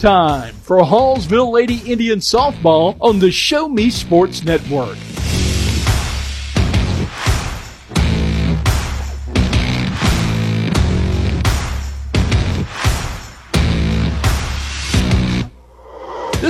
Time for Hallsville Lady Indian Softball on the Show Me Sports Network.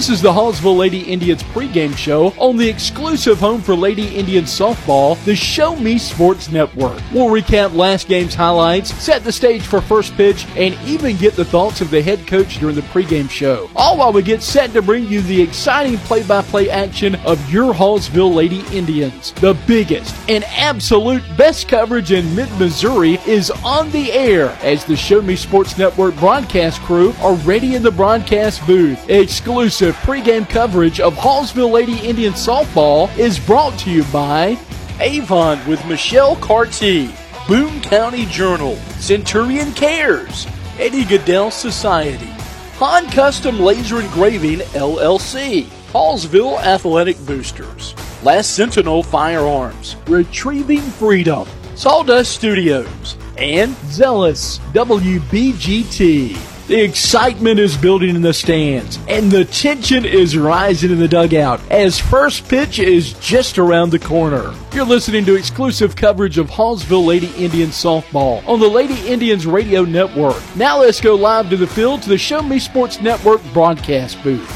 This is the Hallsville Lady Indians pregame show on the exclusive home for Lady Indian softball, the Show Me Sports Network. We'll recap last game's highlights, set the stage for first pitch, and even get the thoughts of the head coach during the pregame show. All while we get set to bring you the exciting play-by-play action of your Hallsville Lady Indians. The biggest and absolute best coverage in mid-Missouri is on the air as the Show Me Sports Network broadcast crew are ready in the broadcast booth. Exclusive pregame coverage of Hallsville Lady Indian softball is brought to you by Avon with Michelle Carty, Boone County Journal, Centurion Cares, Eddie Gaedel Society, Han Custom Laser Engraving LLC, Hallsville Athletic Boosters, Last Sentinel Firearms, Retrieving Freedom, Sawdust Studios, and Zealous WBGT. The excitement is building in the stands, and the tension is rising in the dugout as first pitch is just around the corner. You're listening to exclusive coverage of Hallsville Lady Indians softball on the Lady Indians Radio Network. Now let's go live to the field to the Show Me Sports Network broadcast booth.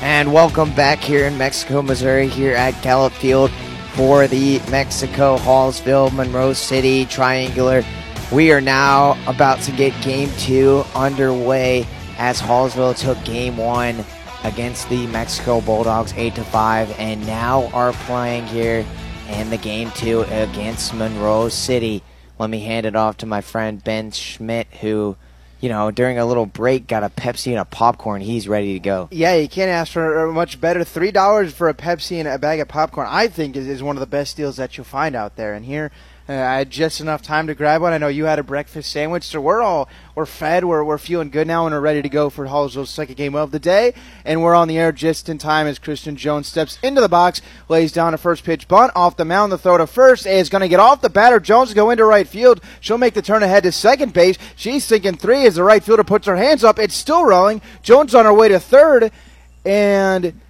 And welcome back here in Mexico, Missouri, here at Gallup Field for the Mexico Hallsville Monroe City Triangular. We are now about to get game two underway as Hallsville took game one against the Mexico Bulldogs 8 to 5 and now are playing here in the game two against Monroe City. Let me hand it off to my friend Ben Schmidt who you know, during a little break, got a Pepsi and a popcorn. He's ready to go. Yeah, you can't ask for much better. Three dollars for a Pepsi and a bag of popcorn, I think, is, is one of the best deals that you'll find out there. And here, uh, I had just enough time to grab one. I know you had a breakfast sandwich, so we're all we're fed. We're we're feeling good now, and we're ready to go for Hallsville's second game of the day. And we're on the air just in time as Christian Jones steps into the box, lays down a first pitch bunt off the mound. The throw to first is going to get off the batter. Jones go into right field. She'll make the turn ahead to second base. She's thinking three as the right fielder puts her hands up. It's still rolling. Jones on her way to third, and.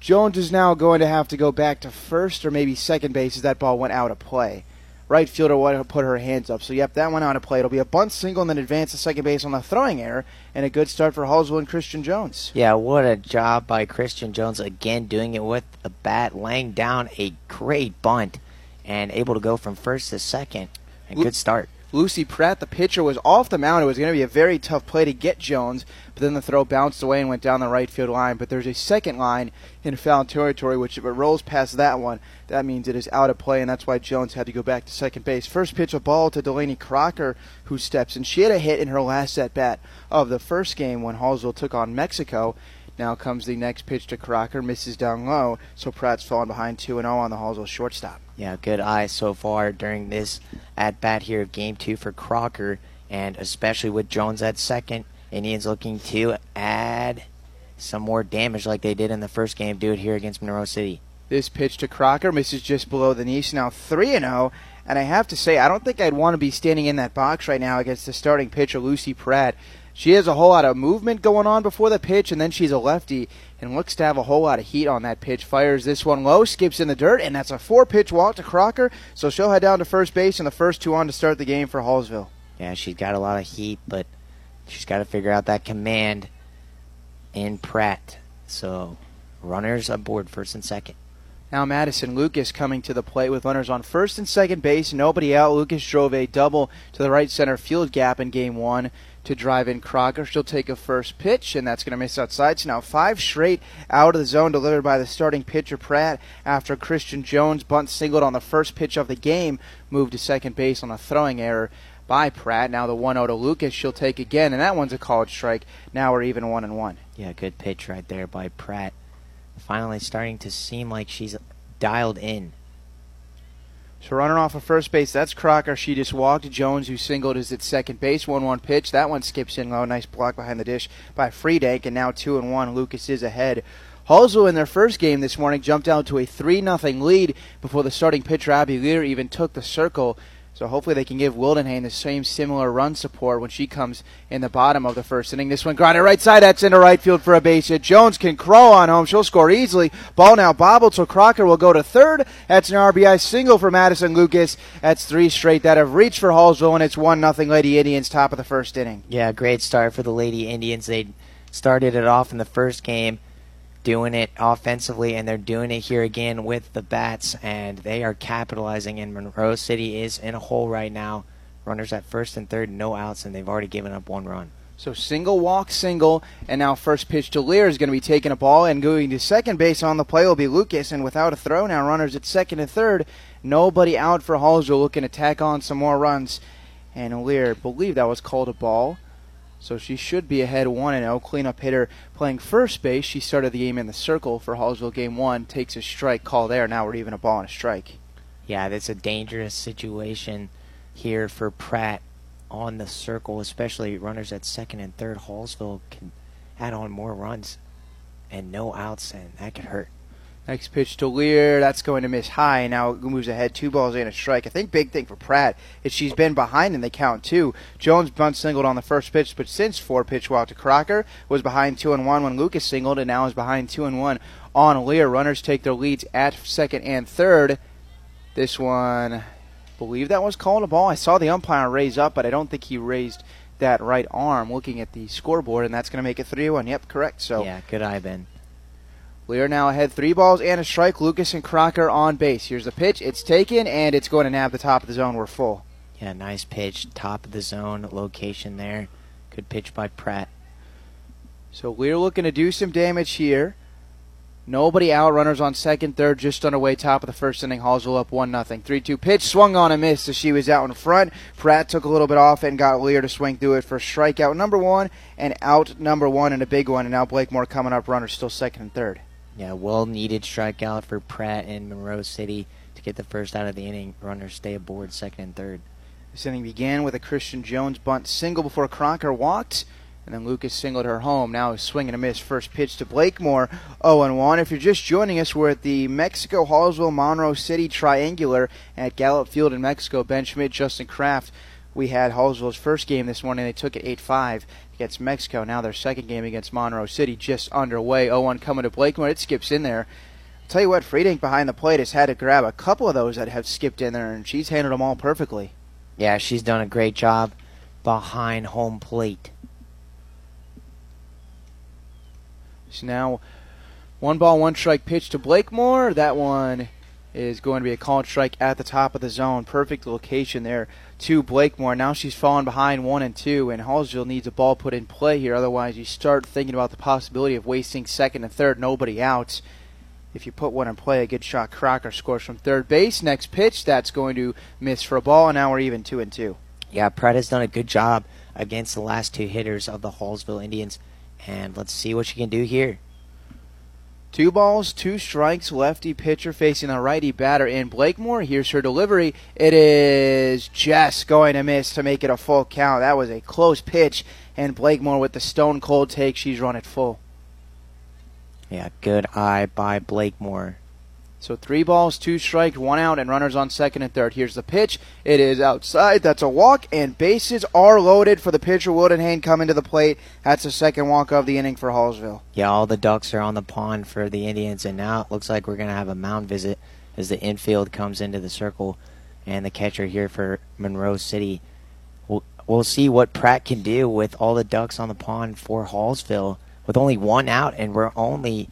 Jones is now going to have to go back to first or maybe second base as that ball went out of play right fielder to put her hands up. So, yep, that went out of play. It'll be a bunt single and then advance to second base on the throwing error, and a good start for Hallsville and Christian Jones. Yeah, what a job by Christian Jones again doing it with a bat, laying down a great bunt, and able to go from first to second. A good start. Lucy Pratt, the pitcher, was off the mound. It was going to be a very tough play to get Jones, but then the throw bounced away and went down the right field line. But there's a second line in foul territory, which if it rolls past that one, that means it is out of play, and that's why Jones had to go back to second base. First pitch a ball to Delaney Crocker, who steps in. She had a hit in her last at bat of the first game when Hallsville took on Mexico. Now comes the next pitch to Crocker, misses down low, so Pratt's falling behind 2 0 on the Hallsville shortstop. Yeah, good eye so far during this at bat here of game two for Crocker, and especially with Jones at second. Indians looking to add some more damage like they did in the first game, do it here against Monroe City. This pitch to Crocker misses just below the knee, now 3 0. And I have to say, I don't think I'd want to be standing in that box right now against the starting pitcher, Lucy Pratt. She has a whole lot of movement going on before the pitch, and then she's a lefty and looks to have a whole lot of heat on that pitch. Fires this one low, skips in the dirt, and that's a four pitch walk to Crocker. So she'll head down to first base, and the first two on to start the game for Hallsville. Yeah, she's got a lot of heat, but she's got to figure out that command in Pratt. So runners aboard first and second. Now Madison Lucas coming to the plate with runners on first and second base, nobody out. Lucas drove a double to the right center field gap in game one to drive in Crocker. She'll take a first pitch, and that's going to miss outside. So now five straight out of the zone delivered by the starting pitcher Pratt after Christian Jones bunt singled on the first pitch of the game, moved to second base on a throwing error by Pratt. Now the 1 0 to Lucas. She'll take again, and that one's a called strike. Now we're even 1 and 1. Yeah, good pitch right there by Pratt. Finally starting to seem like she's dialed in. So running off of first base, that's Crocker. She just walked. Jones, who singled, is at second base. 1 1 pitch. That one skips in low. Nice block behind the dish by Friedank, and now 2 and 1. Lucas is ahead. Hallsville in their first game this morning jumped out to a 3 0 lead before the starting pitcher Abby Lear even took the circle. So hopefully they can give Wildenhain the same similar run support when she comes in the bottom of the first inning. This one grounded right side. That's into right field for a base hit. Jones can crawl on home. She'll score easily. Ball now bobbled, so Crocker will go to third. That's an RBI single for Madison Lucas. That's three straight that have reached for Hallsville, and it's one nothing Lady Indians top of the first inning. Yeah, great start for the Lady Indians. They started it off in the first game doing it offensively, and they're doing it here again with the bats, and they are capitalizing. And Monroe City is in a hole right now. Runners at first and third, no outs, and they've already given up one run. So single walk, single, and now first pitch to Lear is going to be taking a ball and going to second base on the play will be Lucas, and without a throw now, runners at second and third. Nobody out for Hallsville looking to tack on some more runs. And Lear, believe that was called a ball. So she should be ahead 1 0. Cleanup hitter playing first base. She started the game in the circle for Hallsville game 1. Takes a strike call there. Now we're even a ball and a strike. Yeah, that's a dangerous situation here for Pratt on the circle, especially runners at second and third. Hallsville can add on more runs and no outs, and that could hurt. Next pitch to Lear. That's going to miss high. Now moves ahead. Two balls and a strike. I think big thing for Pratt is she's been behind in the count too. Jones bunt singled on the first pitch, but since four pitch walk to Crocker was behind two and one when Lucas singled, and now is behind two and one on Lear. Runners take their leads at second and third. This one, I believe that was called a ball. I saw the umpire raise up, but I don't think he raised that right arm. Looking at the scoreboard, and that's going to make it three one. Yep, correct. So yeah, good eye, Ben. We are now ahead three balls and a strike. Lucas and Crocker on base. Here's the pitch. It's taken and it's going to nab the top of the zone. We're full. Yeah, nice pitch. Top of the zone location there. Good pitch by Pratt. So we're looking to do some damage here. Nobody out. Runners on second, third, just underway. Top of the first inning. Hallsville up one nothing. Three two pitch swung on a miss as she was out in front. Pratt took a little bit off and got Lear to swing through it for strikeout number one and out number one and a big one. And now Blakemore coming up. Runners still second and third. Yeah, well needed strikeout for Pratt in Monroe City to get the first out of the inning. Runners stay aboard second and third. This inning began with a Christian Jones bunt single before Crocker walked, and then Lucas singled her home. Now a swing and a miss. First pitch to Blakemore, 0 1. If you're just joining us, we're at the Mexico Hallsville Monroe City Triangular at Gallup Field in Mexico. Ben Schmidt, Justin Kraft. We had Hallsville's first game this morning. They took it 8 5 against Mexico. Now their second game against Monroe City just underway. 0-1 coming to Blakemore. It skips in there. I'll tell you what, Friedank behind the plate has had to grab a couple of those that have skipped in there, and she's handled them all perfectly. Yeah, she's done a great job behind home plate. So now, one ball, one strike pitch to Blakemore. That one is going to be a called strike at the top of the zone. Perfect location there to Blakemore. Now she's fallen behind one and two, and Hallsville needs a ball put in play here. Otherwise, you start thinking about the possibility of wasting second and third, nobody out. If you put one in play, a good shot. Crocker scores from third base. Next pitch, that's going to miss for a ball, and now we're even two and two. Yeah, Pratt has done a good job against the last two hitters of the Hallsville Indians, and let's see what she can do here. Two balls, two strikes, lefty pitcher facing a righty batter in Blakemore. Here's her delivery. It is just going to miss to make it a full count. That was a close pitch, and Blakemore with the stone cold take. She's run it full. Yeah, good eye by Blakemore. So three balls, two strikes, one out, and runners on second and third. Here's the pitch. It is outside. That's a walk, and bases are loaded for the pitcher Wildenhain coming to the plate. That's the second walk of the inning for Hallsville. Yeah, all the ducks are on the pond for the Indians, and now it looks like we're going to have a mound visit as the infield comes into the circle, and the catcher here for Monroe City. We'll, we'll see what Pratt can do with all the ducks on the pond for Hallsville with only one out, and we're only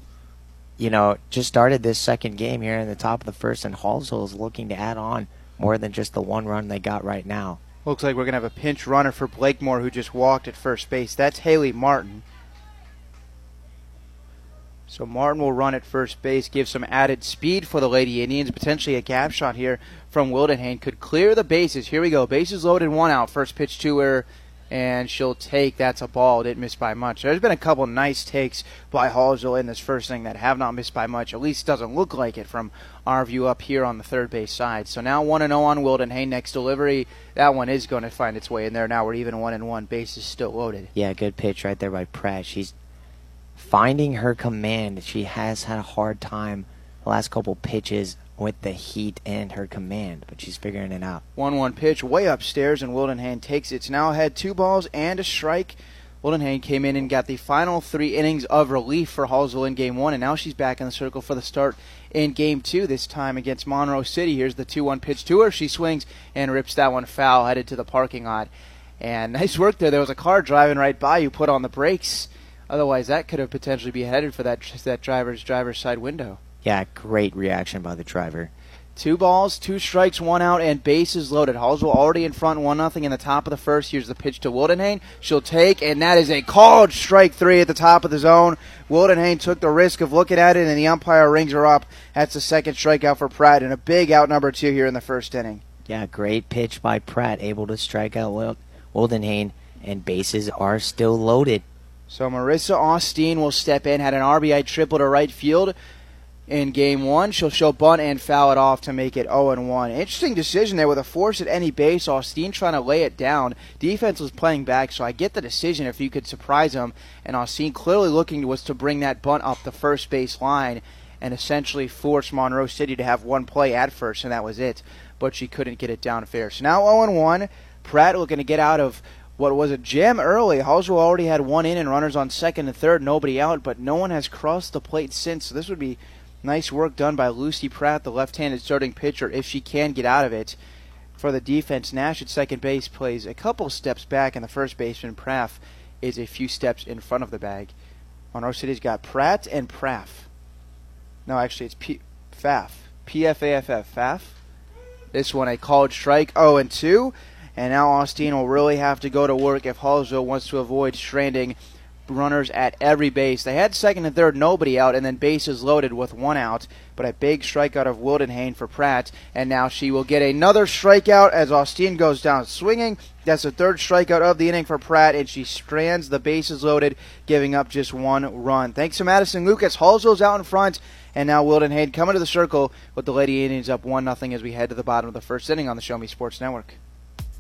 you know, just started this second game here in the top of the first, and Hallsville is looking to add on more than just the one run they got right now. Looks like we're going to have a pinch runner for Blakemore, who just walked at first base. That's Haley Martin. So Martin will run at first base, give some added speed for the Lady Indians. Potentially a gap shot here from Wildenhain could clear the bases. Here we go. Bases loaded, one out. First pitch to her, and she'll take. That's a ball. Didn't miss by much. There's been a couple nice takes by Hallsville in this first inning that have not missed by much. At least doesn't look like it from our view up here on the third base side. So now 1 0 on Wildenhain. Next delivery, that one is going to find its way in there. Now we're even 1 and 1. Base is still loaded. Yeah, good pitch right there by Pratt. She's finding her command. She has had a hard time the last couple pitches with the heat and her command, but she's figuring it out. 1 1 pitch way upstairs, and Wildenhain takes it. It's now had two balls and a strike. Wildenhain came in and got the final three innings of relief for Hallsville in game one, and now she's back in the circle for the start in game two, this time against Monroe City. Here's the 2 1 pitch to her. She swings and rips that one foul, headed to the parking lot. And nice work there. There was a car driving right by you, put on the brakes. Otherwise, that could have potentially been headed for that that driver's driver's side window. Yeah, great reaction by the driver. Two balls, two strikes, one out, and bases loaded. Hallsville already in front, one nothing in the top of the first. Here's the pitch to Wildenhain. She'll take, and that is a called strike three at the top of the zone. Wildenhain took the risk of looking at it, and the umpire rings her up. That's the second strikeout for Pratt, and a big out number two here in the first inning. Yeah, great pitch by Pratt, able to strike out Wildenhain, and bases are still loaded. So Marissa Austin will step in, had an RBI triple to right field in game one. She'll show bunt and foul it off to make it 0 1. Interesting decision there with a force at any base. Austin trying to lay it down. Defense was playing back, so I get the decision if you could surprise them. And Austin clearly looking was to bring that bunt up the first base line and essentially force Monroe City to have one play at first, and that was it. But she couldn't get it down fair. So now 0 1. Pratt looking to get out of what was a jam early. Hallsville already had one in and runners on second and third, nobody out, but no one has crossed the plate since. So this would be Nice work done by Lucy Pratt, the left-handed starting pitcher, if she can get out of it. For the defense, Nash at second base plays a couple steps back, and the first baseman, Pratt, is a few steps in front of the bag. On Monroe City's got Pratt and Pratt. No, actually, it's P- Pfaff. P-F-A-F-F. Pfaff. This one a called strike, 0 and 2. And now Austin will really have to go to work if Hallsville wants to avoid stranding runners at every base. They had second and third, nobody out, and then bases loaded with one out. But a big strikeout of Wildenhain for Pratt, and now she will get another strikeout as Austin goes down swinging. That's the third strikeout of the inning for Pratt, and she strands the bases loaded, giving up just one run. Thanks to Madison Lucas. Hallsville's out in front, and now Wildenhain coming to the circle with the Lady Indians up 1 0 as we head to the bottom of the first inning on the Show Me Sports Network.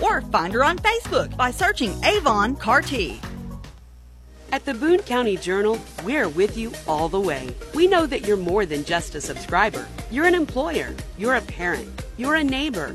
or find her on Facebook by searching Avon Carty. At the Boone County Journal, we're with you all the way. We know that you're more than just a subscriber. You're an employer, you're a parent, you're a neighbor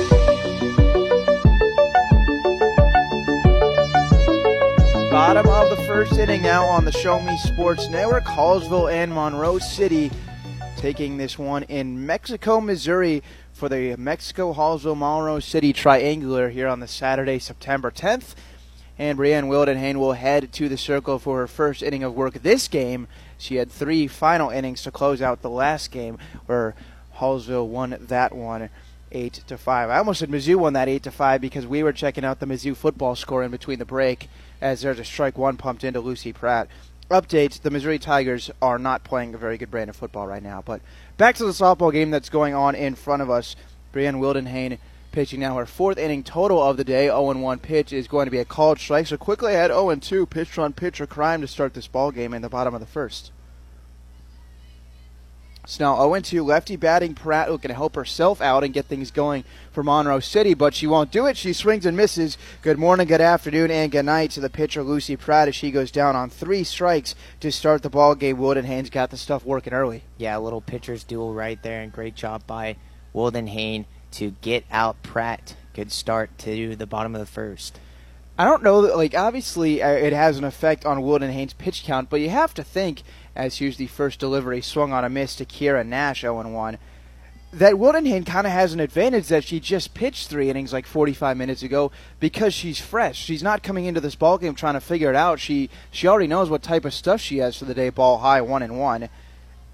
Bottom of the first inning now on the Show Me Sports Network. Hallsville and Monroe City taking this one in Mexico, Missouri for the Mexico Hallsville Monroe City Triangular here on the Saturday, September 10th. And Brienne Wildenhain will head to the circle for her first inning of work this game. She had three final innings to close out the last game where Hallsville won that one eight to five. I almost said Mizzou won that eight to five because we were checking out the Mizzou football score in between the break as there's a strike one pumped into Lucy Pratt. Update: The Missouri Tigers are not playing a very good brand of football right now. But back to the softball game that's going on in front of us. Brienne Wildenhain pitching now her fourth inning total of the day. 0-1 pitch is going to be a called strike. So quickly ahead 0-2 pitch run pitcher crime to start this ball game in the bottom of the first. Now 0 2 lefty batting. Pratt looking to help herself out and get things going for Monroe City, but she won't do it. She swings and misses. Good morning, good afternoon, and good night to the pitcher Lucy Pratt as she goes down on three strikes to start the ball game. Wildenhain's got the stuff working early. Yeah, a little pitcher's duel right there, and great job by Wildenhain to get out Pratt. Good start to the bottom of the first. I don't know like, obviously uh, it has an effect on Wildenhain's pitch count, but you have to think, as the first delivery swung on a miss to Kira Nash 0 1, that Wildenhain kind of has an advantage that she just pitched three innings like 45 minutes ago because she's fresh. She's not coming into this ball game trying to figure it out. She she already knows what type of stuff she has for the day. Ball high, one and one.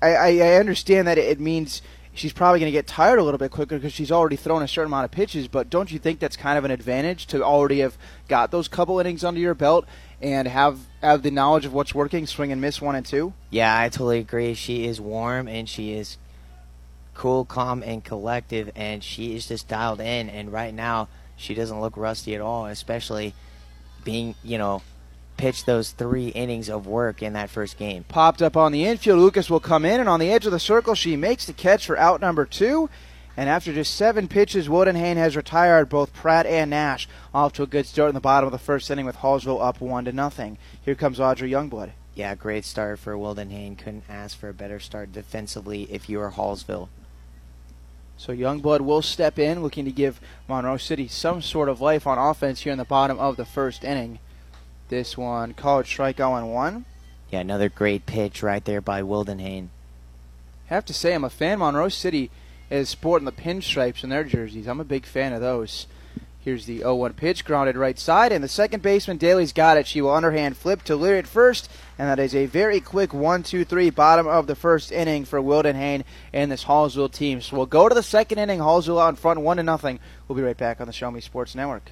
I, I, I understand that it means she's probably going to get tired a little bit quicker because she's already thrown a certain amount of pitches. But don't you think that's kind of an advantage to already have got those couple innings under your belt and have have the knowledge of what's working, swing and miss one and two? Yeah, I totally agree. She is warm and she is cool, calm, and collective, and she is just dialed in. And right now, she doesn't look rusty at all, especially being, you know, pitched those three innings of work in that first game. Popped up on the infield. Lucas will come in, and on the edge of the circle, she makes the catch for out number two. And after just seven pitches, Wildenhain has retired both Pratt and Nash. Off to a good start in the bottom of the first inning with Hallsville up one to nothing. Here comes Audrey Youngblood. Yeah, great start for Wildenhain. Couldn't ask for a better start defensively if you are Hallsville. So Youngblood will step in, looking to give Monroe City some sort of life on offense here in the bottom of the first inning. This one called strike 0 1. Yeah, another great pitch right there by Wildenhain. Have to say, I'm a fan. Monroe City is sporting the pinstripes in their jerseys. I'm a big fan of those. Here's the 0 1 pitch, grounded right side, and the second baseman, Daly's got it. She will underhand flip to Lear at first, and that is a very quick 1 2 3 bottom of the first inning for Wildenhain and this Hallsville team. So we'll go to the second inning. Hallsville out in front, 1 to nothing. We'll be right back on the Show Me Sports Network.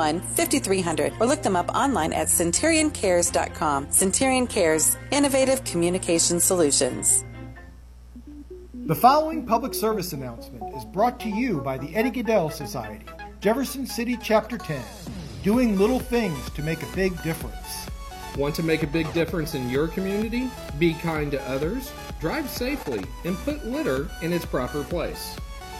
5300 or look them up online at centurioncares.com. Centurion Cares, innovative communication solutions. The following public service announcement is brought to you by the Eddie Gaedel Society, Jefferson City Chapter 10, doing little things to make a big difference. Want to make a big difference in your community? Be kind to others, drive safely, and put litter in its proper place.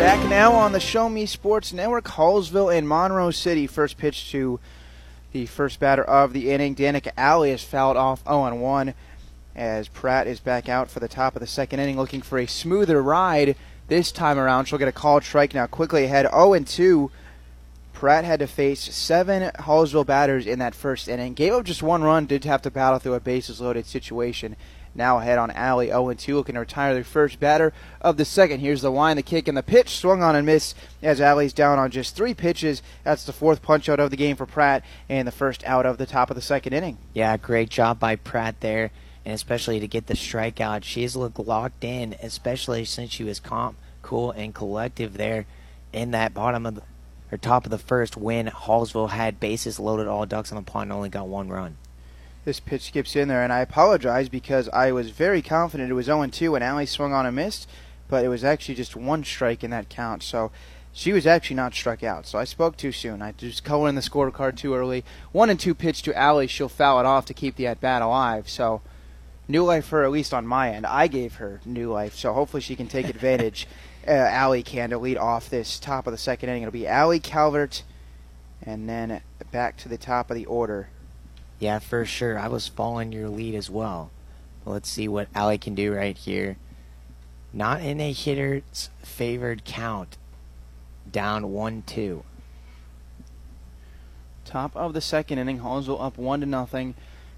Back now on the Show Me Sports Network, Hallsville and Monroe City. First pitch to the first batter of the inning. Danica Alley is fouled off 0 1 as Pratt is back out for the top of the second inning looking for a smoother ride this time around. She'll get a called strike now quickly ahead 0 2. Pratt had to face seven Hallsville batters in that first inning. Gave up just one run, did have to battle through a bases loaded situation. Now ahead on Alley 0 2, looking to retire their first batter of the second. Here's the line, the kick, and the pitch. Swung on and missed as Alley's down on just three pitches. That's the fourth punch out of the game for Pratt and the first out of the top of the second inning. Yeah, great job by Pratt there, and especially to get the strikeout. She's looked locked in, especially since she was calm, cool, and collective there in that bottom of the or top of the first when Hallsville had bases loaded, all ducks on the pond, and only got one run. This pitch skips in there, and I apologize because I was very confident it was 0 2 when Alley swung on and missed, but it was actually just one strike in that count. So she was actually not struck out. So I spoke too soon. I just colored in the scorecard too early. One and two pitch to Alley. She'll foul it off to keep the at bat alive. So new life for her, at least on my end. I gave her new life, so hopefully she can take advantage. uh, Alley can to lead off this top of the second inning. It'll be Alley Calvert, and then back to the top of the order. Yeah, for sure. I was following your lead as well. Let's see what Ali can do right here. Not in a hitter's favored count down 1 2. Top of the second inning, Hallsville up 1 to nothing.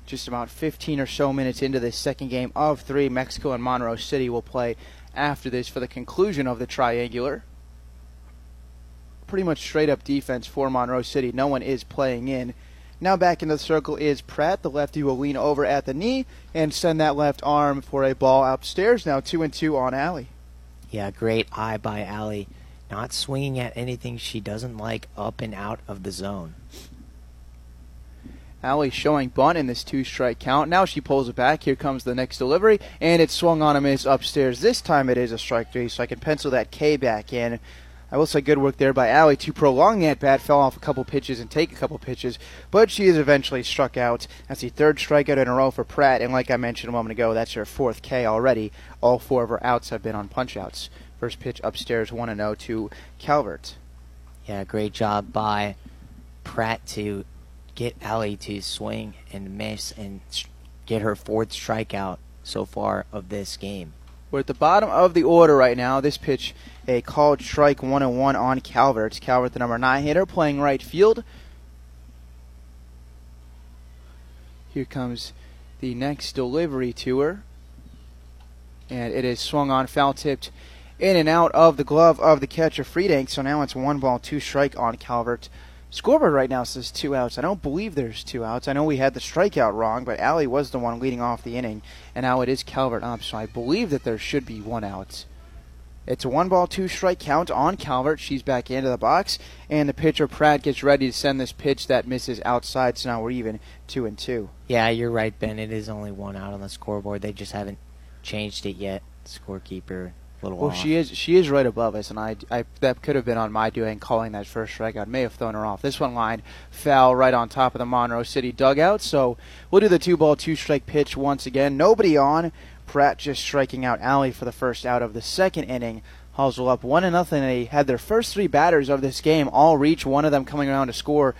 Just about 15 or so minutes into this second game of three, Mexico and Monroe City will play after this for the conclusion of the triangular. Pretty much straight up defense for Monroe City. No one is playing in. Now back into the circle is Pratt. The lefty will lean over at the knee and send that left arm for a ball upstairs. Now two and two on Allie. Yeah, great eye by Allie. Not swinging at anything she doesn't like up and out of the zone. Allie showing bunt in this two strike count. Now she pulls it back. Here comes the next delivery, and it's swung on a miss upstairs. This time it is a strike three, so I can pencil that K back in. I will say good work there by Allie to prolong that bat, fell off a couple pitches and take a couple pitches, but she is eventually struck out. That's the third strikeout in a row for Pratt, and like I mentioned a moment ago, that's her fourth K already. All four of her outs have been on punchouts. First pitch upstairs, 1 0 to Calvert. Yeah, great job by Pratt to get Allie to swing and miss and get her fourth strikeout so far of this game. We're at the bottom of the order right now. This pitch, a called strike 1 1 on Calvert. It's Calvert, the number 9 hitter, playing right field. Here comes the next delivery to her. And it is swung on, foul tipped in and out of the glove of the catcher, Friedank. So now it's one ball, two strike on Calvert. Scoreboard right now says two outs. I don't believe there's two outs. I know we had the strikeout wrong, but Allie was the one leading off the inning, and now it is Calvert up, so I believe that there should be one out. It's a one ball, two strike count on Calvert. She's back into the box, and the pitcher Pratt gets ready to send this pitch that misses outside, so now we're even two and two. Yeah, you're right, Ben. It is only one out on the scoreboard. They just haven't changed it yet. Scorekeeper little well, off. she is she is right above us, and I, I that could have been on my doing calling that first strikeout. May have thrown her off. This one line fell right on top of the Monroe City dugout. So we'll do the two ball two strike pitch once again. Nobody on. Pratt just striking out Allie for the first out of the second inning. Hallsville up one and nothing. They had their first three batters of this game all reach. One of them coming around to score,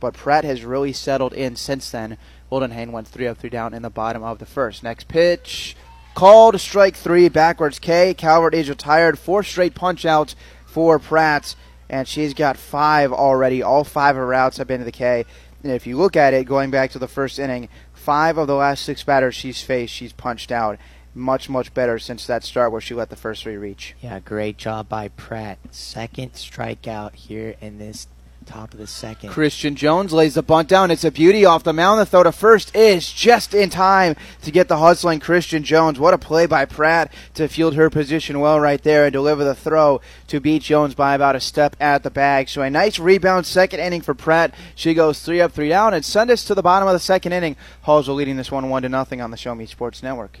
but Pratt has really settled in since then. Wildenhain went three up, three down in the bottom of the first. Next pitch Called strike three, backwards K. Calvert is retired. Four straight punch outs for Pratt, and she's got five already. All five of her outs have been to the K. And if you look at it, going back to the first inning, five of the last six batters she's faced, she's punched out. Much, much better since that start where she let the first three reach. Yeah, great job by Pratt. Second strikeout here in this top of the second. Christian Jones lays the bunt down. It's a beauty off the mound. The throw to first is just in time to get the hustling Christian Jones. What a play by Pratt to field her position well right there and deliver the throw to beat Jones by about a step at the bag. So a nice rebound second inning for Pratt. She goes three up, three down, and send us to the bottom of the second inning. Hallsville leading this one one to nothing on the Show Me Sports Network.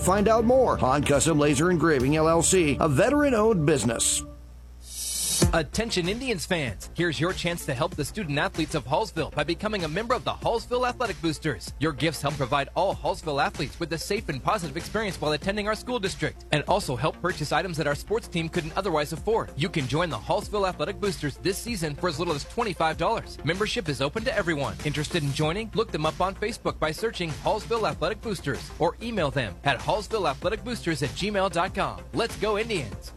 find out more. Han Custom Laser Engraving LLC, a veteran owned business. Attention Indians fans, here's your chance to help the student athletes of Hallsville by becoming a member of the Hallsville Athletic Boosters. Your gifts help provide all Hallsville athletes with a safe and positive experience while attending our school district and also help purchase items that our sports team couldn't otherwise afford. You can join the Hallsville Athletic Boosters this season for as little as $25. Membership is open to everyone. Interested in joining? Look them up on Facebook by searching Hallsville Athletic Boosters or email them at hallsvilleathleticboosters at gmail.com. Let's go Indians!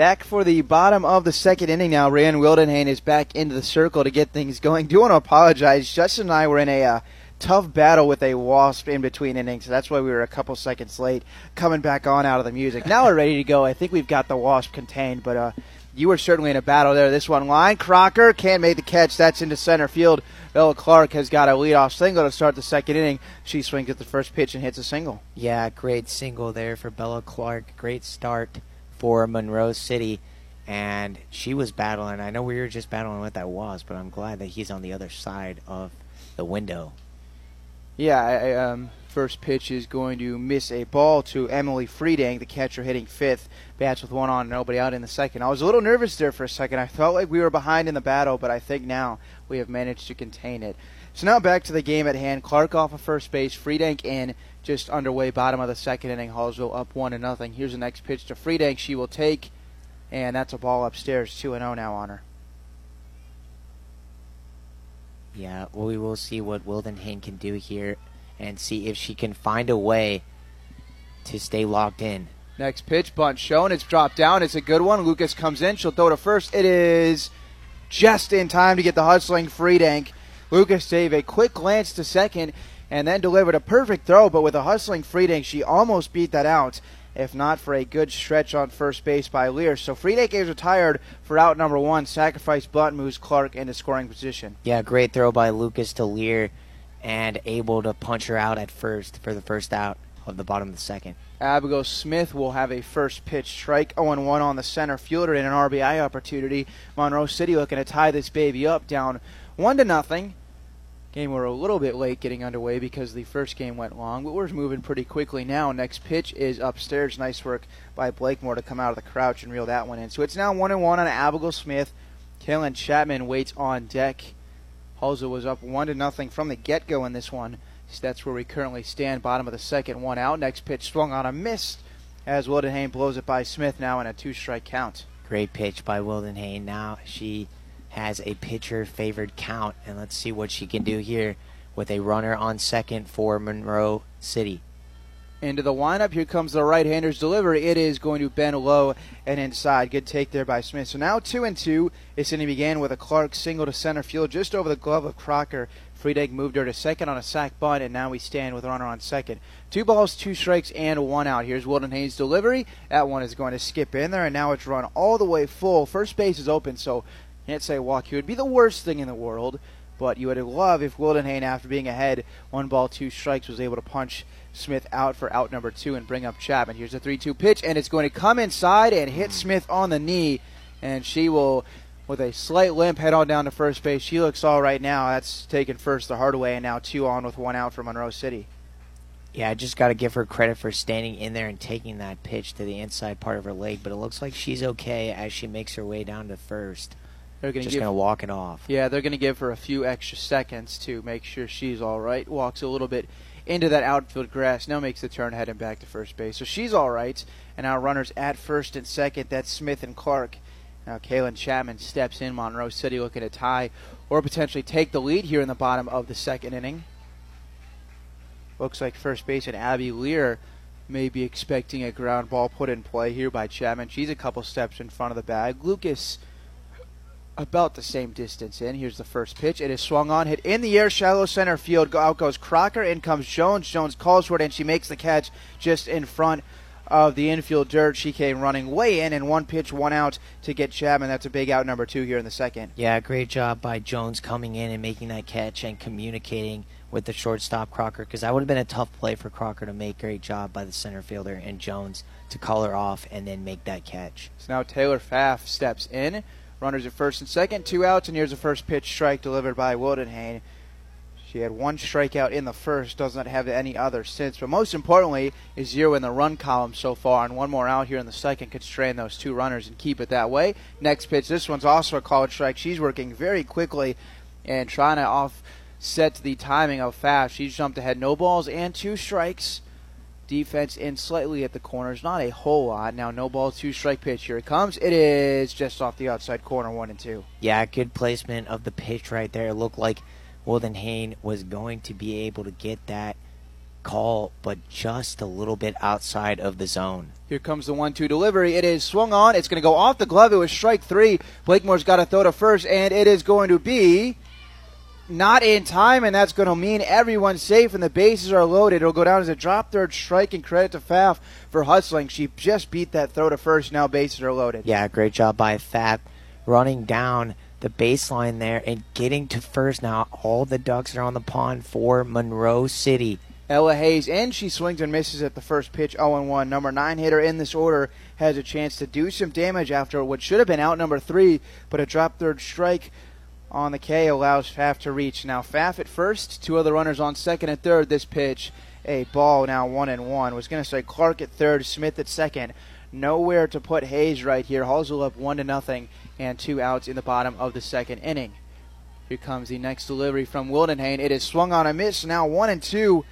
Back for the bottom of the second inning now. Brienne Wildenhain is back into the circle to get things going. Do want to apologize. Justin and I were in a uh, tough battle with a wasp in between innings. So that's why we were a couple seconds late coming back on out of the music. Now we're ready to go. I think we've got the wasp contained, but uh, you were certainly in a battle there. This one line. Crocker can't make the catch. That's into center field. Bella Clark has got a leadoff single to start the second inning. She swings at the first pitch and hits a single. Yeah, great single there for Bella Clark. Great start for Monroe City. And she was battling. I know we were just battling what that was, but I'm glad that he's on the other side of the window. Yeah, I, um, first pitch is going to miss a ball to Emily Friedank, the catcher hitting fifth. Bats with one on, nobody out in the second. I was a little nervous there for a second. I felt like we were behind in the battle, but I think now we have managed to contain it. So now back to the game at hand. Clark off of first base, Friedank in, just underway, bottom of the second inning. Hallsville up one to nothing. Here's the next pitch to Friedank. She will take, and that's a ball upstairs, two and zero oh now on her. Yeah, well, we will see what Wildenhain can do here and see if she can find a way to stay locked in. Next pitch, bunt shown. It's dropped down. It's a good one. Lucas comes in. She'll throw to first. It is just in time to get the hustling Friedank. Lucas gave a quick glance to second and then delivered a perfect throw, but with a hustling Friedank, she almost beat that out if not for a good stretch on first base by Lear. So Friedank is retired for out number one. Sacrifice bunt moves Clark into scoring position. Yeah, great throw by Lucas to Lear and able to punch her out at first for the first out of the bottom of the second. Abigail Smith will have a first pitch strike 0 1 on the center fielder in an RBI opportunity. Monroe City looking to tie this baby up down 1 to nothing. Game we're a little bit late getting underway because the first game went long, but we're moving pretty quickly now. Next pitch is upstairs. Nice work by Blakemore to come out of the crouch and reel that one in. So it's now one and one on Abigail Smith. Kaylin Chapman waits on deck. Hallsville was up one to nothing from the get go in this one. So that's where we currently stand. Bottom of the second, one out. Next pitch swung on a miss as Wildenhain blows it by Smith now in a two strike count. Great pitch by Wildenhain. Now she has a pitcher favored count, and let's see what she can do here with a runner on second for Monroe City. Into the windup. Here comes the right hander's delivery. It is going to bend low and inside. Good take there by Smith. So now two and two. This inning began with a Clark single to center field just over the glove of Crocker. Friedank moved her to second on a sac bunt, and now we stand with a runner on second. Two balls, two strikes, and one out. Here's Wildenhain's delivery. That one is going to skip in there, and now it's run all the way full. First base is open, so can't say walk. It would be the worst thing in the world, but you would love if Wildenhain, after being ahead one ball, two strikes, was able to punch Smith out for out number two and bring up Chapman. Here's a 3 2 pitch, and it's going to come inside and hit hmm. Smith on the knee, and she will, with a slight limp, head on down to first base. She looks all right now. That's taken first the hard way, and now two on with one out for Monroe City. Yeah, I just got to give her credit for standing in there and taking that pitch to the inside part of her leg, but it looks like she's okay as she makes her way down to first. They're gonna just going to walk it off. Yeah, they're going to give her a few extra seconds to make sure she's all right. Walks a little bit into that outfield grass. Now makes the turn heading back to first base. So she's all right. And now runners at first and second. That's Smith and Clark. Now Kaylin Chapman steps in. Monroe City looking to tie or potentially take the lead here in the bottom of the second inning. Looks like first baseman Abby Lear may be expecting a ground ball put in play here by Chapman. She's a couple steps in front of the bag. Lucas about the same distance in. Here's the first pitch. It is swung on, hit in the air, shallow center field. Out goes Crocker. In comes Jones. Jones calls for it, and she makes the catch just in front of the infield dirt. She came running way in, and one pitch, one out to get Chapman. That's a big out number two here in the second. Yeah, great job by Jones coming in and making that catch and communicating with the shortstop Crocker because that would have been a tough play for Crocker to make. Great job by the center fielder and Jones to call her off and then make that catch. So now Taylor Pfaff steps in. Runners at first and second, two outs, and here's a first pitch strike delivered by Wildenhain. She had one strikeout in the first, does not have any other since. But most importantly, is zero in the run column so far, and one more out here in the second could strain those two runners and keep it that way. Next pitch, this one's also a called strike. She's working very quickly and trying to offset the timing of Pfaff. She's jumped ahead, no balls and two strikes. Defense in slightly at the corners, not a whole lot. Now, no ball, two strike pitch. Here it comes. It is just off the outside corner, one and two. Yeah, good placement of the pitch right there. It looked like Wildenhain was going to be able to get that call, but just a little bit outside of the zone. Here comes the one-two delivery. It is swung on. It's going to go off the glove. It was strike three. Blakemore's got to throw to first, and it is going to be not in time, and that's going to mean everyone's safe and the bases are loaded. It'll go down as a drop third strike, and credit to Pfaff for hustling. She just beat that throw to first. Now bases are loaded. Yeah, great job by Pfaff running down the baseline there and getting to first. Now all the ducks are on the pond for Monroe City. Ella Hayes, and she swings and misses at the first pitch, 0 1. Number 9 hitter in this order has a chance to do some damage after what should have been out number 3, but a drop third strike on the K allows Pfaff to reach. Now Pfaff at first, two other runners on second and third. This pitch, a ball now 1 and 1. Was going to say Clark at third, Smith at second. Nowhere to put Hayes right here. Hallsville up 1 to nothing and two outs in the bottom of the second inning. Here comes the next delivery from Wildenhain. It is swung on a miss, now 1 and 2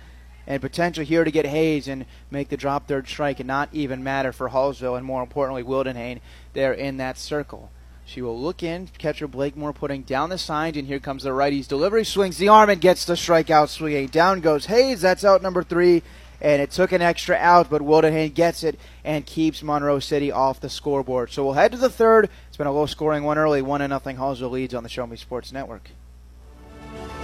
and potential here to get Hayes and make the drop third strike and not even matter for Hallsville and more importantly Wildenhain there in that circle. She will look in, catcher Blakemore putting down the signs, and here comes the righty's delivery. Swings the arm and gets the strikeout swinging. Down goes Hayes. That's out number three, and it took an extra out, but Wildenhain gets it and keeps Monroe City off the scoreboard. So we'll head to the third. It's been a low scoring one early, one and nothing. Hallsville leads on the Show Me Sports Network.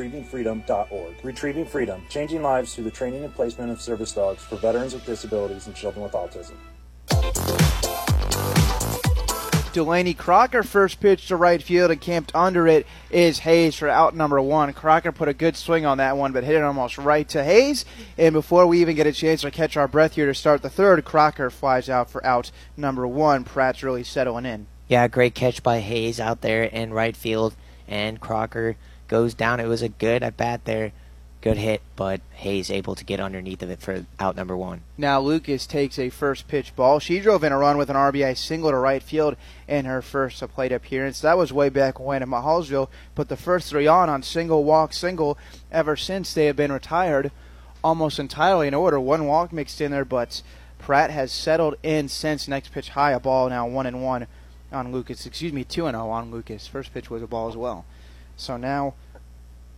retrievingfreedom.org. Retrieving Freedom, changing lives through the training and placement of service dogs for veterans with disabilities and children with autism. Delaney Crocker first pitch to right field and camped under it is Hayes for out number one. Crocker put a good swing on that one, but hit it almost right to Hayes. And before we even get a chance to catch our breath here to start the third, Crocker flies out for out number one. Pratt's really settling in. Yeah, great catch by Hayes out there in right field, and Crocker goes down. It was a good at bat there. Good hit, but Hayes able to get underneath of it for out number one. Now Lucas takes a first pitch ball. She drove in a run with an RBI single to right field in her first plate appearance. That was way back when. And Hallsville put the first three on on single walk single. Ever since they have been retired, almost entirely in order. One walk mixed in there, but Pratt has settled in since next pitch high. A ball now one and one on Lucas. Excuse me, two and zero on Lucas. First pitch was a ball as well. So now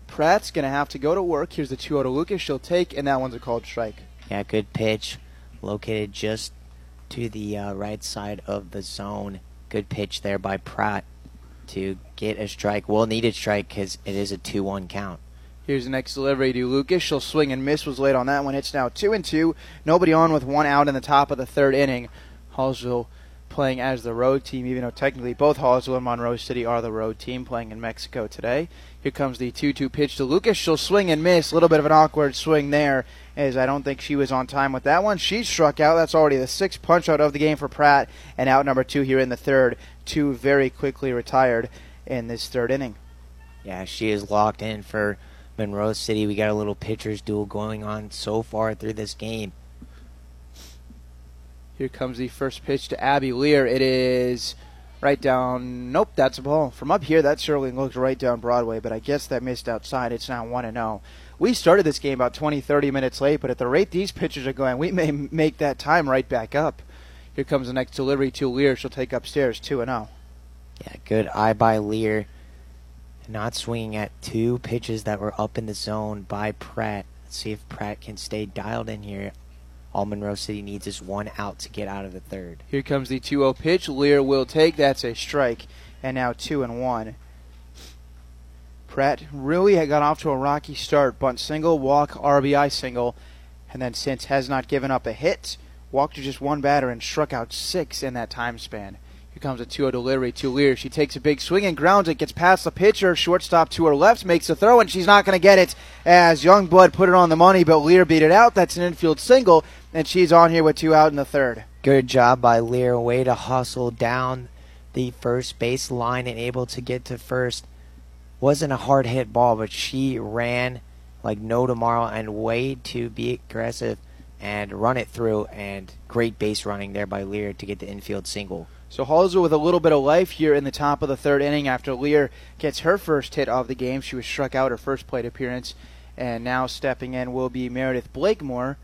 Pratt's going to have to go to work. Here's the 2 0 to Lucas. She'll take, and that one's a called strike. Yeah, good pitch. Located just to the uh, right side of the zone. Good pitch there by Pratt to get a strike. Well needed strike because it is a 2 1 count. Here's the next delivery to Lucas. She'll swing and miss. Was late on that one. It's now 2 and 2. Nobody on with one out in the top of the third inning. Hallsville playing as the road team, even though technically both Hallsville and Monroe City are the road team playing in Mexico today. Here comes the 2 2 pitch to Lucas. She'll swing and miss. A little bit of an awkward swing there, as I don't think she was on time with that one. She struck out. That's already the sixth punch out of the game for Pratt, and out number two here in the third. Two very quickly retired in this third inning. Yeah, she is locked in for Monroe City. We got a little pitcher's duel going on so far through this game. Here comes the first pitch to Abby Lear. It is right down. Nope, that's a ball. From up here, that surely looked right down Broadway, but I guess that missed outside. It's now 1 0. We started this game about 20, 30 minutes late, but at the rate these pitchers are going, we may make that time right back up. Here comes the next delivery to Lear. She'll take upstairs 2 and 0. Yeah, good eye by Lear. Not swinging at two pitches that were up in the zone by Pratt. Let's see if Pratt can stay dialed in here. All Monroe City needs is one out to get out of the third. Here comes the 2 0 pitch. Lear will take. That's a strike. And now 2 and 1. Pratt really had got off to a rocky start. Bunt single, walk, RBI single. And then since has not given up a hit, walked to just one batter and struck out six in that time span. Here comes a 2 0 delivery to Lear. She takes a big swing and grounds it, gets past the pitcher. Shortstop to her left, makes a throw, and she's not going to get it as Youngblood put it on the money, but Lear beat it out. That's an infield single, and she's on here with two out in the third. Good job by Lear. Way to hustle down the first base line and able to get to first. Wasn't a hard hit ball, but she ran like no tomorrow and way to be aggressive and run it through. And great base running there by Lear to get the infield single. So Hallsville with a little bit of life here in the top of the third inning after Lear gets her first hit of the game. She was struck out her first plate appearance. And now stepping in will be Meredith Blakemore.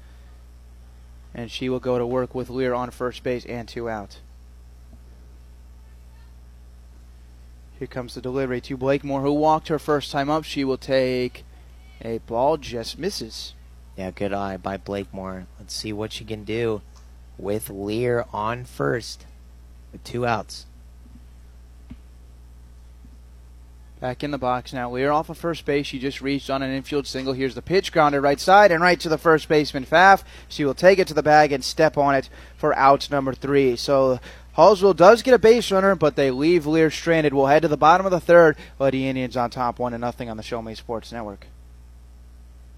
And she will go to work with Lear on first base and two out. Here comes the delivery to Blakemore, who walked her first time up. She will take a ball, just misses. Yeah, good eye by Blakemore. Let's see what she can do with Lear on first with two outs. Back in the box now. Lear off of first base. She just reached on an infield single. Here's the pitch, grounded right side and right to the first baseman, Pfaff. She will take it to the bag and step on it for out number three. So Hallsville does get a base runner, but they leave Lear stranded. We'll head to the bottom of the third. but the Indians on top, one to nothing on the Show Me Sports Network.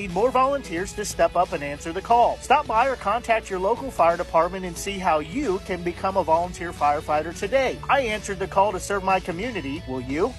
need more volunteers to step up and answer the call. Stop by or contact your local fire department and see how you can become a volunteer firefighter today. I answered the call to serve my community. Will you?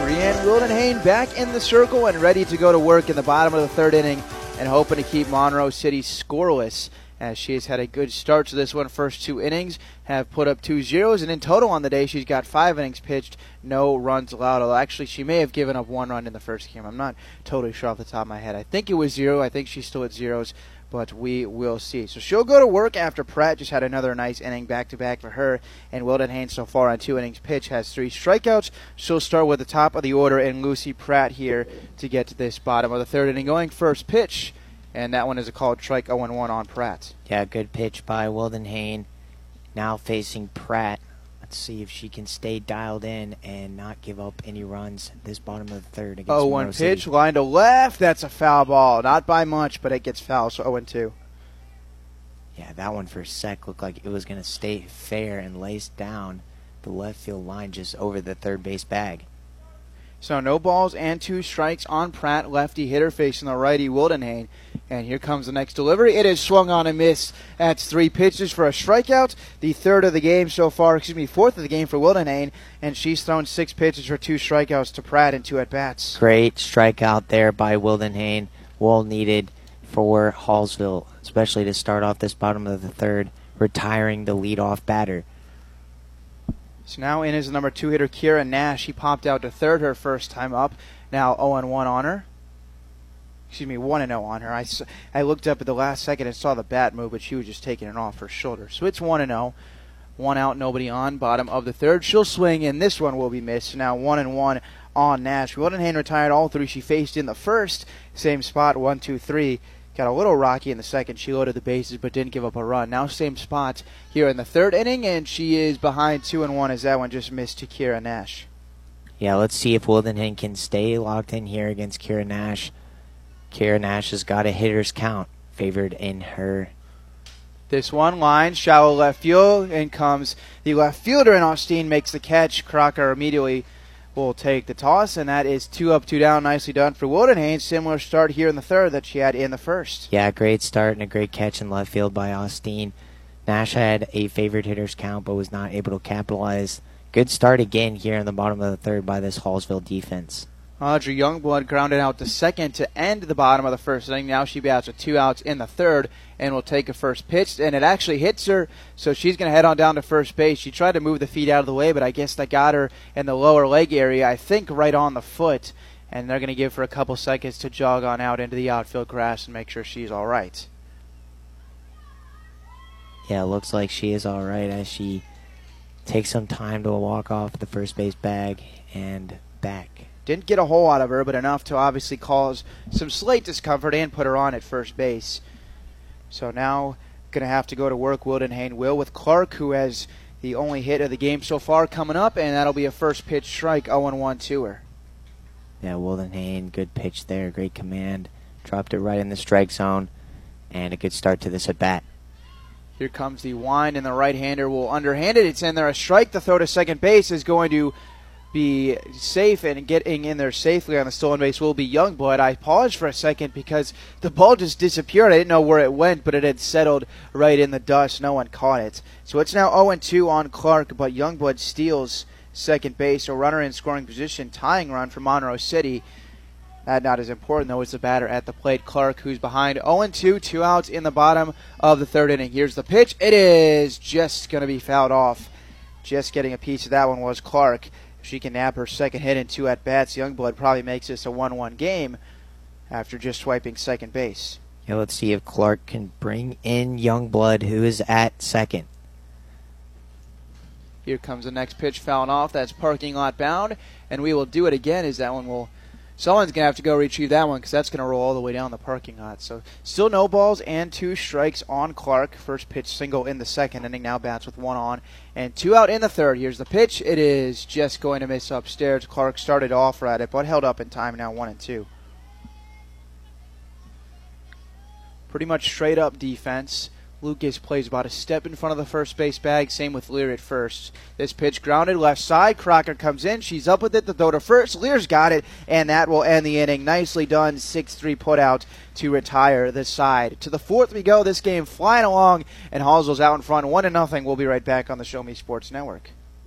Brienne Wildenhain back in the circle and ready to go to work in the bottom of the third inning and hoping to keep Monroe City scoreless as she has had a good start to this one. First two innings have put up two zeros, and in total on the day, she's got five innings pitched, no runs allowed. Actually, she may have given up one run in the first game. I'm not totally sure off the top of my head. I think it was zero. I think she's still at zeros, but we will see. So she'll go to work after Pratt just had another nice inning back to back for her. And Wildenhain so far on two innings pitch has three strikeouts. She'll start with the top of the order and Lucy Pratt here to get to this bottom of the third inning. Going first pitch and that one is a called strike 0 1 on Pratt. Yeah, good pitch by Wildenhain. Now facing Pratt. Let's see if she can stay dialed in and not give up any runs this bottom of the third against 0 1 pitch, City. line to left. That's a foul ball. Not by much, but it gets foul, so 0 2. Yeah, that one for a sec looked like it was going to stay fair and lace down the left field line just over the third base bag. So no balls and two strikes on Pratt, lefty hitter facing the righty Wildenhain. And here comes the next delivery. It is swung on a miss. That's three pitches for a strikeout. The third of the game so far, excuse me, fourth of the game for Wildenhain. And she's thrown six pitches for two strikeouts to Pratt and two at bats. Great strikeout there by Wildenhain. Well needed for Hallsville, especially to start off this bottom of the third, retiring the leadoff batter. So now in is the number two hitter, Kira Nash. He popped out to third her first time up. Now 0 1 on her. Excuse me, 1 0 on her. I, I looked up at the last second and saw the bat move, but she was just taking it off her shoulder. So it's 1 0. One out, nobody on. Bottom of the third. She'll swing, and this one will be missed. Now 1 and 1 on Nash. Wildenhain retired all three she faced in the first. Same spot, 1 2 3. Got a little rocky in the second. She loaded the bases but didn't give up a run. Now same spot here in the third inning, and she is behind two and one as that one just missed to Kira Nash. Yeah, let's see if Wildenhain can stay locked in here against Kira Nash. Kira Nash has got a hitter's count favored in her This one line, shallow left field, in comes the left fielder, and Austin makes the catch. Crocker immediately will take the toss, and that is two up, two down. Nicely done for Wildenhain. Similar start here in the third that she had in the first. Yeah, great start and a great catch in left field by Austin. Nash had a favored hitters count, but was not able to capitalize. Good start again here in the bottom of the third by this Hallsville defense. Audrey Youngblood grounded out to second to end the bottom of the first inning. Now she bats with two outs in the third and will take a first pitch. And it actually hits her, so she's going to head on down to first base. She tried to move the feet out of the way, but I guess that got her in the lower leg area, I think right on the foot. And they're going to give her a couple seconds to jog on out into the outfield grass and make sure she's all right. Yeah, looks like she is all right as she takes some time to walk off the first base bag and back. Didn't get a hole out of her, but enough to obviously cause some slight discomfort and put her on at first base. So now going to have to go to work. Wildenhain will with Clark, who has the only hit of the game so far coming up, and that'll be a first pitch strike 0 1 to her. Yeah, Wildenhain, good pitch there, great command. Dropped it right in the strike zone, and a good start to this at bat. Here comes the wind, and the right hander will underhand it. It's in there. A strike. The throw to second base is going to be safe and getting in there safely on the stolen base will be Youngblood. I paused for a second because the ball just disappeared. I didn't know where it went, but it had settled right in the dust. No one caught it. So it's now 0 2 on Clark, but Youngblood steals second base. A runner in scoring position, tying run for Monroe City. That not as important though. It's the batter at the plate, Clark, who's behind 0 2, two outs in the bottom of the third inning. Here's the pitch. It is just going to be fouled off. Just getting a piece of that one was Clark she can nab her second hit in two at bats, Youngblood probably makes this a 1 1 game after just swiping second base. Yeah, let's see if Clark can bring in Youngblood, who is at second. Here comes the next pitch fouling off. That's parking lot bound, and we will do it again as that one will Someone's going to have to go retrieve that one because that's going to roll all the way down the parking lot. So still no balls and two strikes on Clark. First pitch single in the second inning. Now bats with one on and two out in the third. Here's the pitch. It is just going to miss upstairs. Clark started off right at it, but held up in time. Now one and two. Pretty much straight up defense. Lucas plays about a step in front of the first base bag. Same with Lear at first. This pitch grounded left side. Crocker comes in. She's up with it. The throw to first. Lear's got it, and that will end the inning. Nicely done. 6 3 put out to retire the side. To the fourth we go. This game flying along, and Hallsville's out in front. 1 to nothing. We'll be right back on the Show Me Sports Network.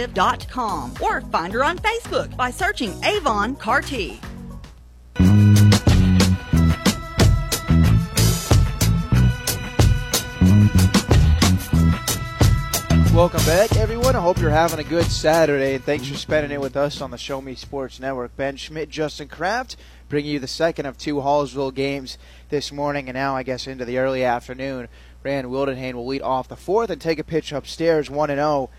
Automotive.com or find her on Facebook by searching Avon Carty. Welcome back, everyone. I hope you're having a good Saturday, and thanks for spending it with us on the Show Me Sports Network. Ben Schmidt, Justin Kraft, bringing you the second of two Hallsville games this morning, and now I guess into the early afternoon. Rand Wildenhain will lead off the fourth and take a pitch upstairs, one and zero.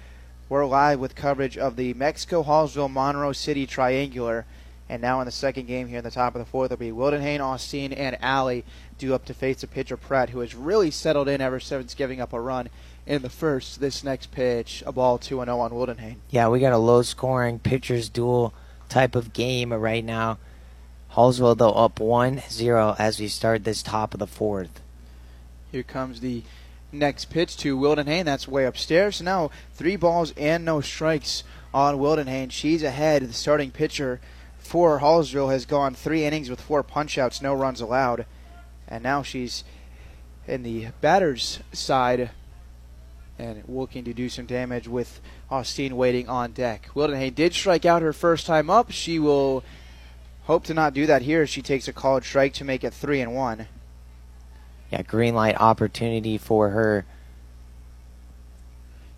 We're live with coverage of the Mexico Hallsville Monroe City Triangular. And now in the second game here in the top of the fourth, it'll be Wildenhain, Austin, and Alley due up to face the pitcher Pratt, who has really settled in ever since giving up a run in the first. This next pitch, a ball 2 0 on Wildenhain. Yeah, we got a low scoring pitcher's duel type of game right now. Hallsville, though, up 1 0 as we start this top of the fourth. Here comes the next pitch to Wildenhain. That's way upstairs. Now three balls and no strikes on Wildenhain. She's ahead, the starting pitcher for Hallsville has gone three innings with four punchouts, no runs allowed. And now she's in the batter's side and looking to do some damage with Austin waiting on deck. Wildenhain did strike out her first time up. She will hope to not do that here. She takes a called strike to make it three and one. Yeah, green light opportunity for her.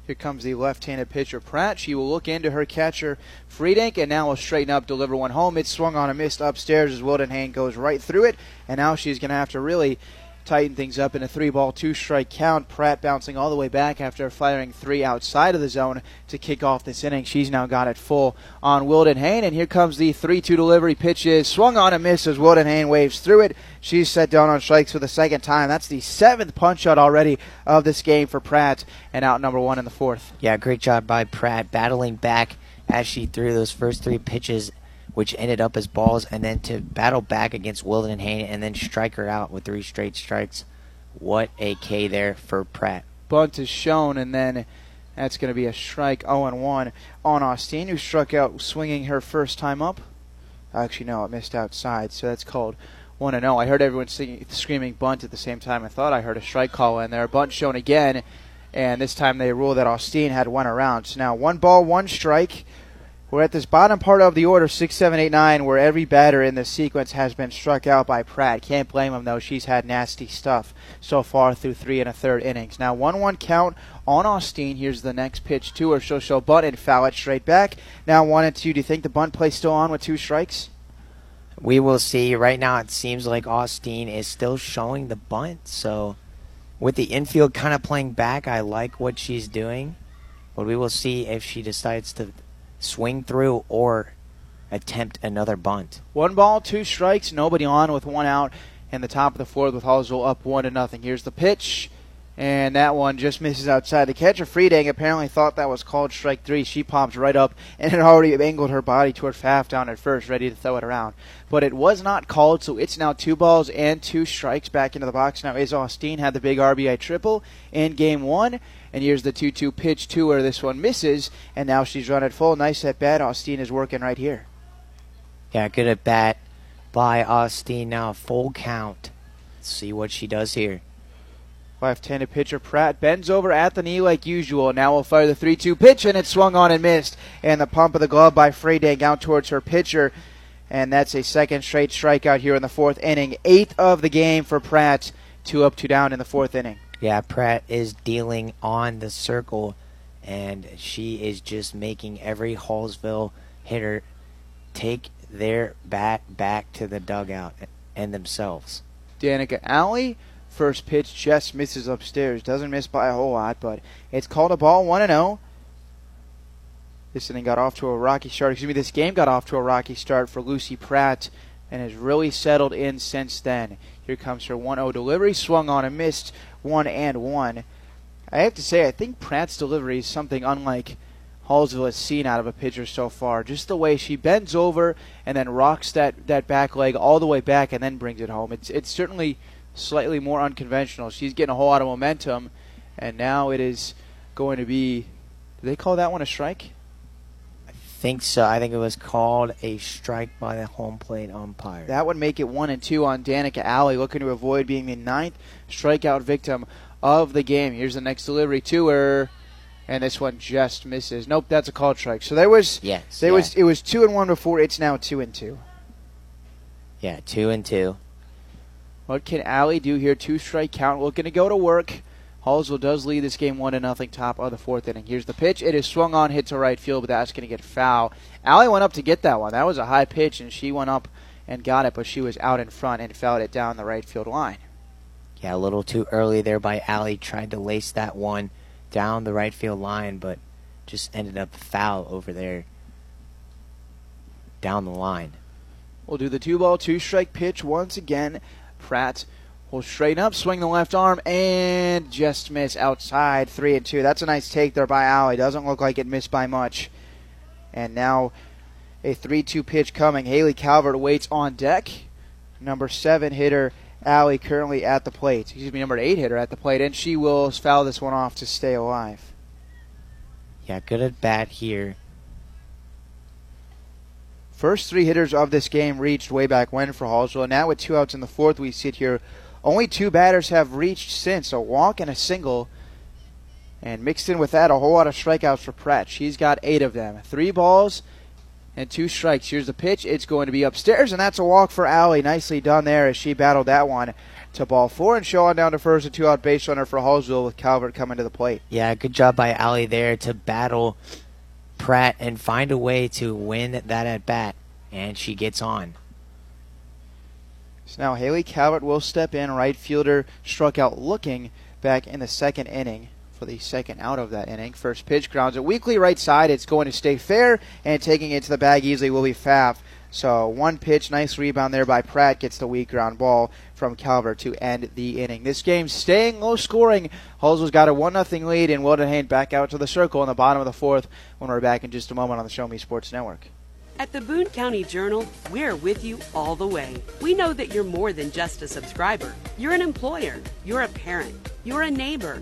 Here comes the left-handed pitcher Pratt. She will look into her catcher Friedank and now will straighten up, deliver one home. It's swung on a missed upstairs as Wildenhain goes right through it, and now she's going to have to really tighten things up in a three ball, two strike count. Pratt bouncing all the way back after firing three outside of the zone to kick off this inning. She's now got it full on Wildenhain, and here comes the 3 2 delivery. Pitch is swung on a miss as Wildenhain waves through it. She's set down on strikes for the second time. That's the seventh punch out already of this game for Pratt, and out number one in the fourth. Yeah, great job by Pratt battling back as she threw those first three pitches which ended up as balls, and then to battle back against Wildenhain and Hayne and then strike her out with three straight strikes. What a K there for Pratt. Bunt is shown, and then that's going to be a strike 0 1 on Austin, who struck out swinging her first time up. Actually, no, it missed outside, so that's called 1 0. I heard everyone screaming bunt at the same time. I thought I heard a strike call in there. Bunt shown again, and this time they ruled that Austin had one around. So now one ball, one strike. We're at this bottom part of the order, six, seven, eight, nine, where every batter in this sequence has been struck out by Pratt. Can't blame him, though. She's had nasty stuff so far through three and a third innings. Now, 1 1 count on Austin. Here's the next pitch to her. She'll show bunt and foul it straight back. Now, 1 and 2. Do you think the bunt play still on with two strikes? We will see. Right now, it seems like Austin is still showing the bunt. So, with the infield kind of playing back, I like what she's doing. But we will see if she decides to swing through or attempt another bunt. One ball, two strikes, nobody on with one out in the top of the fourth with Hallsville up one to nothing. Here's the pitch, and that one just misses outside. The catcher Friedank apparently thought that was called strike three. She pops right up and had already angled her body toward Pfaff down at first, ready to throw it around. But it was not called, so it's now two balls and two strikes back into the box. Now Is Austin had the big RBI triple in game one. And here's the 2 2 pitch to her. This one misses, and now she's run it full. Nice at bat. Austin is working right here. Yeah, good at bat by Austin. Now full count. Let's see what she does here. Left-handed pitcher Pratt bends over at the knee like usual. Now we'll fire the 3-2 pitch, and it swung on and missed. And the pump of the glove by Friedank out towards her pitcher. And that's a second straight strikeout here in the fourth inning. Eighth of the game for Pratt. Two up, two down in the fourth inning. Yeah, Pratt is dealing on the circle, and she is just making every Hallsville hitter take their bat back to the dugout and themselves. Danica Alley, first pitch just misses upstairs. Doesn't miss by a whole lot, but it's called a ball 1 0. This inning got off to a rocky start. Excuse me, this game got off to a rocky start for Lucy Pratt and has really settled in since then. Here comes her 1 0 delivery, swung on and missed one and one. I have to say, I think Pratt's delivery is something unlike Hallsville has seen out of a pitcher so far. Just the way she bends over and then rocks that, that back leg all the way back and then brings it home. It's it's certainly slightly more unconventional. She's getting a whole lot of momentum, and now it is going to be. Do they call that one a strike? I think so. I think it was called a strike by the home plate umpire. That would make it one and two on Danica Alley, looking to avoid being the ninth strikeout victim of the game. Here's the next delivery to her, and this one just misses. Nope, that's a called strike. So there was yes, there yeah. was it was two and one before. It's now two and two. Yeah, two and two. What can Alley do here? Two strike count. Looking to go to work. Hallsville does lead this game one to nothing. Top of the fourth inning. Here's the pitch. It is swung on, hit to right field, but that's going to get foul. Alley went up to get that one. That was a high pitch, and she went up and got it, but she was out in front and fouled it down the right field line. Yeah, a little too early there by Alley. Tried to lace that one down the right field line, but just ended up foul over there down the line. We'll do the two ball, two strike pitch once again. Pratt will straighten up, swing the left arm, and just miss outside. Three and two. That's a nice take there by Alley. Doesn't look like it missed by much. And now a 3 2 pitch coming. Haley Calvert waits on deck. Number seven hitter Alley currently at the plate. Excuse me, number eight hitter at the plate, and she will foul this one off to stay alive. Yeah, good at bat here. First three hitters of this game reached way back when for Hallsville. And now with two outs in the fourth, we sit here. Only two batters have reached since a walk and a single. And mixed in with that, a whole lot of strikeouts for Pratt. She's got eight of them. Three balls and two strikes. Here's the pitch. It's going to be upstairs, and that's a walk for Alley. Nicely done there as she battled that one to ball four and show on down to first, a two out base runner for Hallsville with Calvert coming to the plate. Yeah, good job by Alley there to battle Pratt and find a way to win that at bat, and she gets on. So now Haley Calvert will step in. Right fielder struck out looking back in the second inning for the second out of that inning. First pitch grounds it weakly right side. It's going to stay fair, and taking it to the bag easily will be Pfaff. So one pitch, nice rebound there by Pratt, gets the weak ground ball from Calvert to end the inning. This game staying low scoring. Hallsville's got a 1 0 lead, and Wildenhain back out to the circle in the bottom of the fourth when we're back in just a moment on the Show Me Sports Network. At the Boone County Journal, we're with you all the way. We know that you're more than just a subscriber. You're an employer, you're a parent, you're a neighbor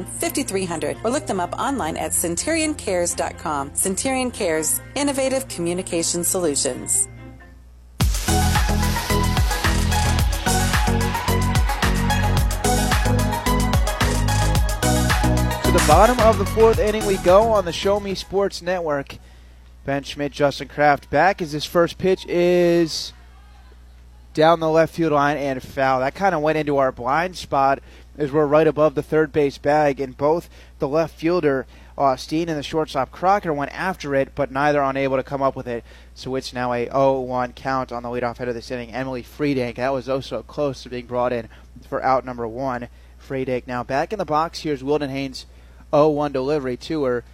5300 or look them up online at centurioncares.com. Centurion Cares, innovative communication solutions. To the bottom of the fourth inning we go on the Show Me Sports Network. Ben Schmidt, Justin Kraft back as his first pitch is down the left field line and foul. That kind of went into our blind spot as we're right above the third base bag, and both the left fielder uh, Austin and the shortstop Crocker went after it, but neither unable to come up with it. So it's now a 0-1 count on the leadoff head of this inning. Emily Friedank, that was also oh close to being brought in for out number one. Friedank now back in the box. Here's Wildenhain's 0-1 delivery to her,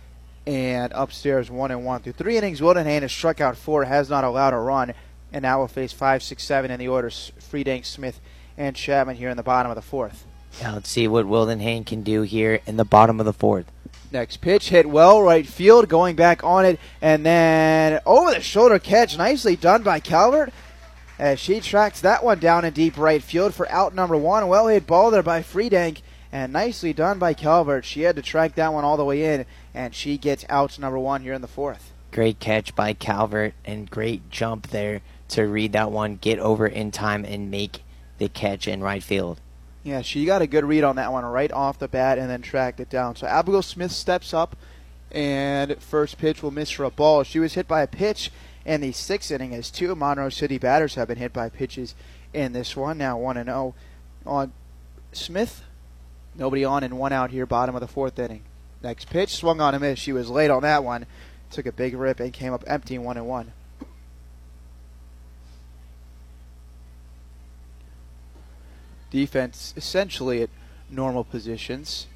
and upstairs one and one through three innings. Wildenhain has struck out four, has not allowed a run, and now will face five, six, seven in the order. Friedank, Smith, and Chapman here in the bottom of the fourth. Now let's see what Wildenhain can do here in the bottom of the fourth. Next pitch hit well right field, going back on it, and then over the shoulder catch, nicely done by Calvert as she tracks that one down in deep right field for out number one. Well hit ball there by Friedank, and nicely done by Calvert. She had to track that one all the way in, and she gets out number one here in the fourth. Great catch by Calvert, and great jump there to read that one, get over in time, and make the catch in right field. Yeah, she got a good read on that one right off the bat and then tracked it down. So Abigail Smith steps up, and first pitch will miss for a ball. She was hit by a pitch in the sixth inning as two Monroe City batters have been hit by pitches in this one. Now 1 and 0 on Smith. Nobody on and one out here, bottom of the fourth inning. Next pitch swung on a miss. She was late on that one. Took a big rip and came up empty 1 and 1. Defense essentially at normal positions.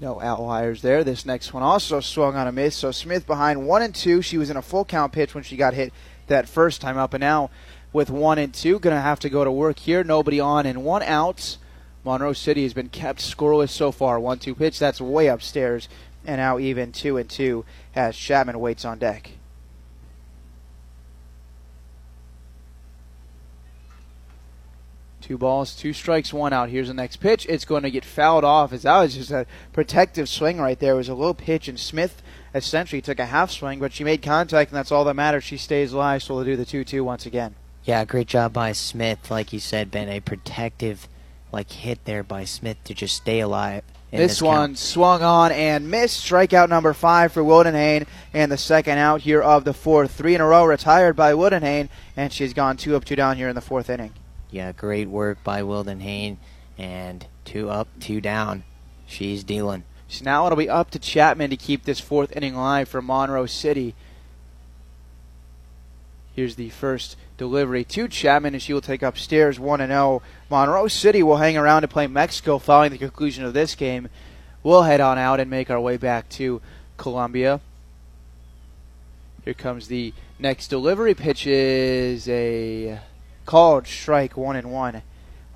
No outliers there. This next one also swung on a miss. So Smith behind one and two. She was in a full count pitch when she got hit that first time up, and now with one and two, going to have to go to work here. Nobody on and one out. Monroe City has been kept scoreless so far. One two pitch. That's way upstairs, and now even two and two as Chapman waits on deck. Two balls, two strikes, one out. Here's the next pitch. It's going to get fouled off as that was just a protective swing right there. It was a low pitch, and Smith essentially took a half swing, but she made contact, and that's all that matters. She stays alive, so we'll do the 2 2 once again. Yeah, great job by Smith. Like you said, Ben, a protective like hit there by Smith to just stay alive. This, this, one swung on and missed. Strikeout number five for Wildenhain, and the second out here of the fourth. Three in a row retired by Wildenhain, and she's gone two up, two down here in the fourth inning. Yeah, great work by Wildenhain. And two up, two down. She's dealing. So now it'll be up to Chapman to keep this fourth inning alive for Monroe City. Here's the first delivery to Chapman, and she will take upstairs 1 0. Monroe City will hang around to play Mexico following the conclusion of this game. We'll head on out and make our way back to Columbia. Here comes the next delivery. Pitch is a called strike, 1 and 1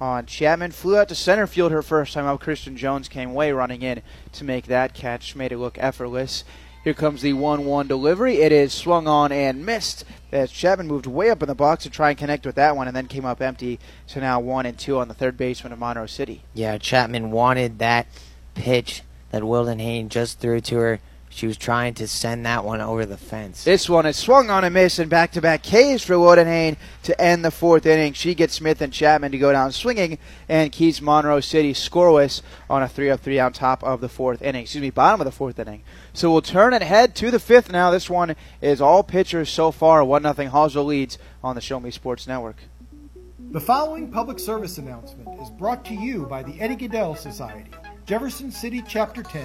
on Chapman. Flew out to center field her first time out. Christian Jones came way running in to make that catch, made it look effortless. Here comes the 1 1 delivery. It is swung on and missed as Chapman moved way up in the box to try and connect with that one and then came up empty. So now 1 and 2 on the third baseman of Monroe City. Yeah, Chapman wanted that pitch that Wildenhain just threw to her. She was trying to send that one over the fence. This one is swung on a miss and back to back Ks for Wildenhain to end the fourth inning. She gets Smith and Chapman to go down swinging and keeps Monroe City scoreless on a 3 of 3 on top of the fourth inning. Excuse me, bottom of the fourth inning. So we'll turn and head to the fifth now. This one is all pitchers so far. 1 0 Hallsville leads on the Show Me Sports Network. The following public service announcement is brought to you by the Eddie Gaedel Society, Jefferson City Chapter 10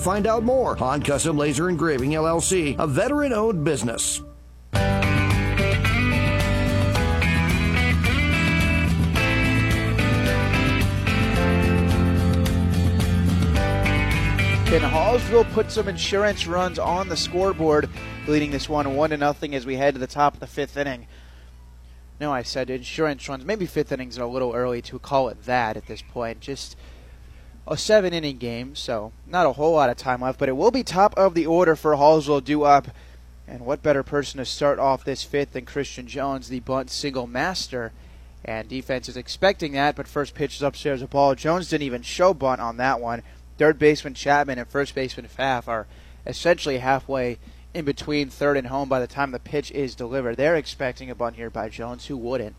find out more. Han Custom Laser Engraving LLC, a veteran owned business. Can Hallsville put some insurance runs on the scoreboard, leading this one one to nothing as we head to the top of the fifth inning? No, I said insurance runs. Maybe fifth innings are a little early to call it that at this point. Just a seven inning game, so not a whole lot of time left, but it will be top of the order for Hallsville due up. And what better person to start off this fifth than Christian Jones, the bunt single master? And defense is expecting that, but first pitch is upstairs a ball. Jones didn't even show bunt on that one. Third baseman Chapman and first baseman Pfaff are essentially halfway in between third and home by the time the pitch is delivered. They're expecting a bunt here by Jones, who wouldn't.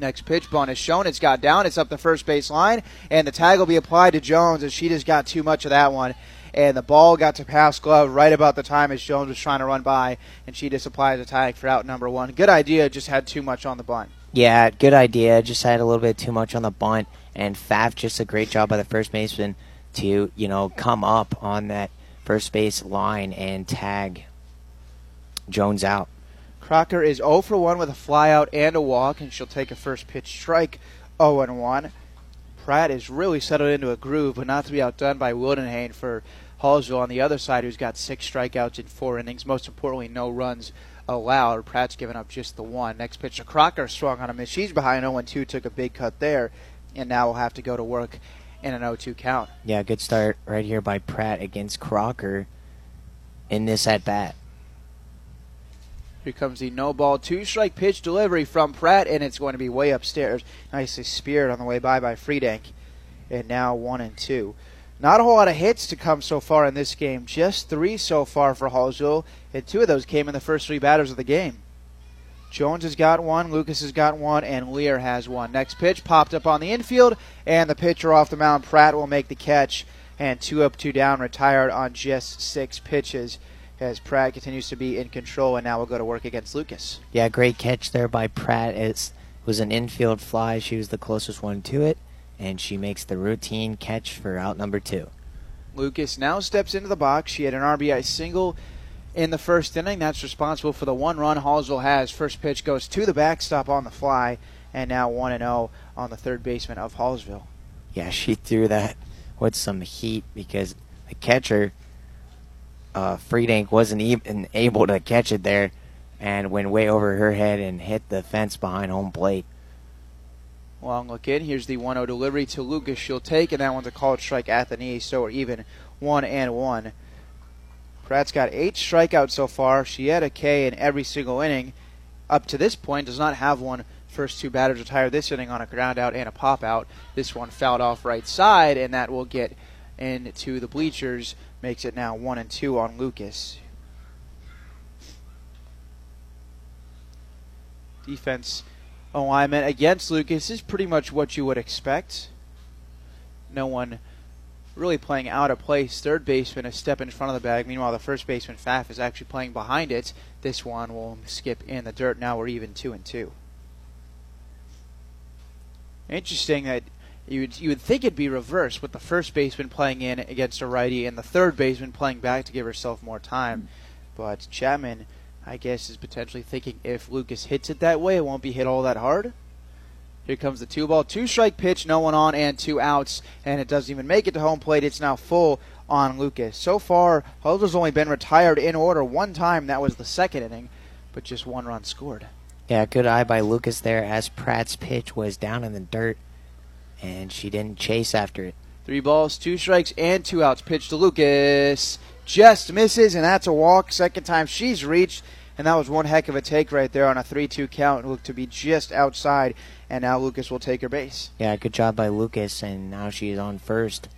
Next pitch bunt is shown. It's got down. It's up the first base line, and the tag will be applied to Jones as she just got too much of that one. And the ball got to Pfaff's glove right about the time as Jones was trying to run by, and she just applies the tag for out number one. Good idea, just had too much on the bunt. Yeah, good idea. Just had a little bit too much on the bunt, and Pfaff just a great job by the first baseman to you know come up on that first base line and tag Jones out. Crocker is 0 for 1 with a flyout and a walk, and she'll take a first pitch strike 0 and 1. Pratt is really settled into a groove, but not to be outdone by Wildenhain for Hallsville on the other side, who's got six strikeouts in four innings. Most importantly, no runs allowed. Pratt's given up just the one. Next pitch to Crocker, swung on a miss. She's behind 0 2, took a big cut there, and now will have to go to work in an 0 2 count. Yeah, good start right here by Pratt against Crocker in this at bat. Here comes the no ball, two strike pitch delivery from Pratt, and it's going to be way upstairs. Nicely speared on the way by by Friedank. And now one and two. Not a whole lot of hits to come so far in this game. Just three so far for Hallsville, and two of those came in the first three batters of the game. Jones has got one, Lucas has got one, and Lear has one. Next pitch popped up on the infield, and the pitcher off the mound, Pratt, will make the catch. And two up, two down, retired on just six pitches as Pratt continues to be in control, and now we'll go to work against Lucas. Yeah, great catch there by Pratt. It was an infield fly. She was the closest one to it, and she makes the routine catch for out number two. Lucas now steps into the box. She had an RBI single in the first inning. That's responsible for the one run Hallsville has. First pitch goes to the backstop on the fly, and now 1 0 on the third baseman of Hallsville. Yeah, she threw that with some heat because the catcher uh, wasn't even able to catch it there and went way over her head and hit the fence behind home plate. Long look in. Here's the 1 0 delivery to Lucas. She'll take, and that one's a called strike at the knee, so we're even 1 and 1. Pratt's got eight strikeouts so far. She had a K in every single inning. Up to this point, does not have one. First two batters retired this inning on a ground out and a pop out. This one fouled off right side, and that will get into the bleachers. Makes it now 1 and 2 on Lucas. Defense alignment against Lucas is pretty much what you would expect. No one really playing out of place. Third baseman a step in front of the bag. Meanwhile, the first baseman Pfaff is actually playing behind it. This one will skip in the dirt. Now we're even two and two. Interesting that you would, you would think it'd be reversed with the first baseman playing in against a righty and the third baseman playing back to give herself more time. But Chapman, I guess, is potentially thinking if Lucas hits it that way, it won't be hit all that hard. Here comes the two ball, two strike pitch, no one on, and two outs, and it doesn't even make it to home plate. It's now full on Lucas. So far, Hulda's only been retired in order one time. That was the second inning, but just one run scored. Yeah, good eye by Lucas there as Pratt's pitch was down in the dirt and she didn't chase after it. Three balls, two strikes, and two outs. Pitch to Lucas. Just misses, and that's a walk. Second time she's reached, and that was one heck of a take right there on a 3 2 count. It looked to be just outside, and now Lucas will take her base. Yeah, good job by Lucas, and now she's on first,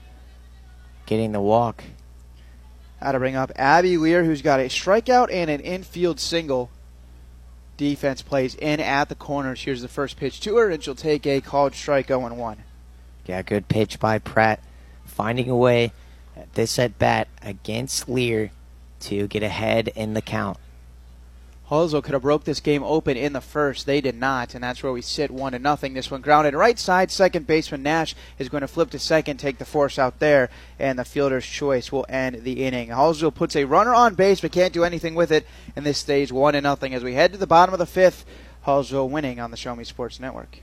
getting the walk. How to bring up Abby Lear, who's got a strikeout and an infield single. Defense plays in at the corners. Here's the first pitch to her, and she'll take a called strike 0 1. Yeah, good pitch by Pratt, finding a way at this at bat against Lear to get ahead in the count. Hallsville could have broke this game open in the first. They did not, and that's where we sit one to nothing. This one grounded right side. Second baseman Nash is going to flip to second, take the force out there, and the fielder's choice will end the inning. Hallsville puts a runner on base, but can't do anything with it, and this stays one to nothing as we head to the bottom of the fifth. Hallsville winning on the Show Me Sports Network.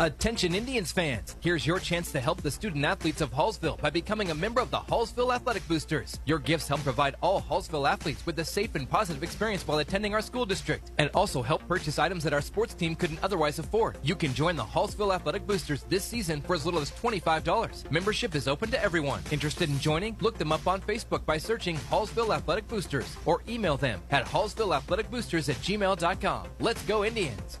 Attention Indians fans, here's your chance to help the student athletes of Hallsville by becoming a member of the Hallsville Athletic Boosters. Your gifts help provide all Hallsville athletes with a safe and positive experience while attending our school district, and also help purchase items that our sports team couldn't otherwise afford. You can join the Hallsville Athletic Boosters this season for as little as $25. Membership is open to everyone. Interested in joining? Look them up on Facebook by searching Hallsville Athletic Boosters or email them at hallsvilleathleticboosters at gmail.com. Let's go Indians!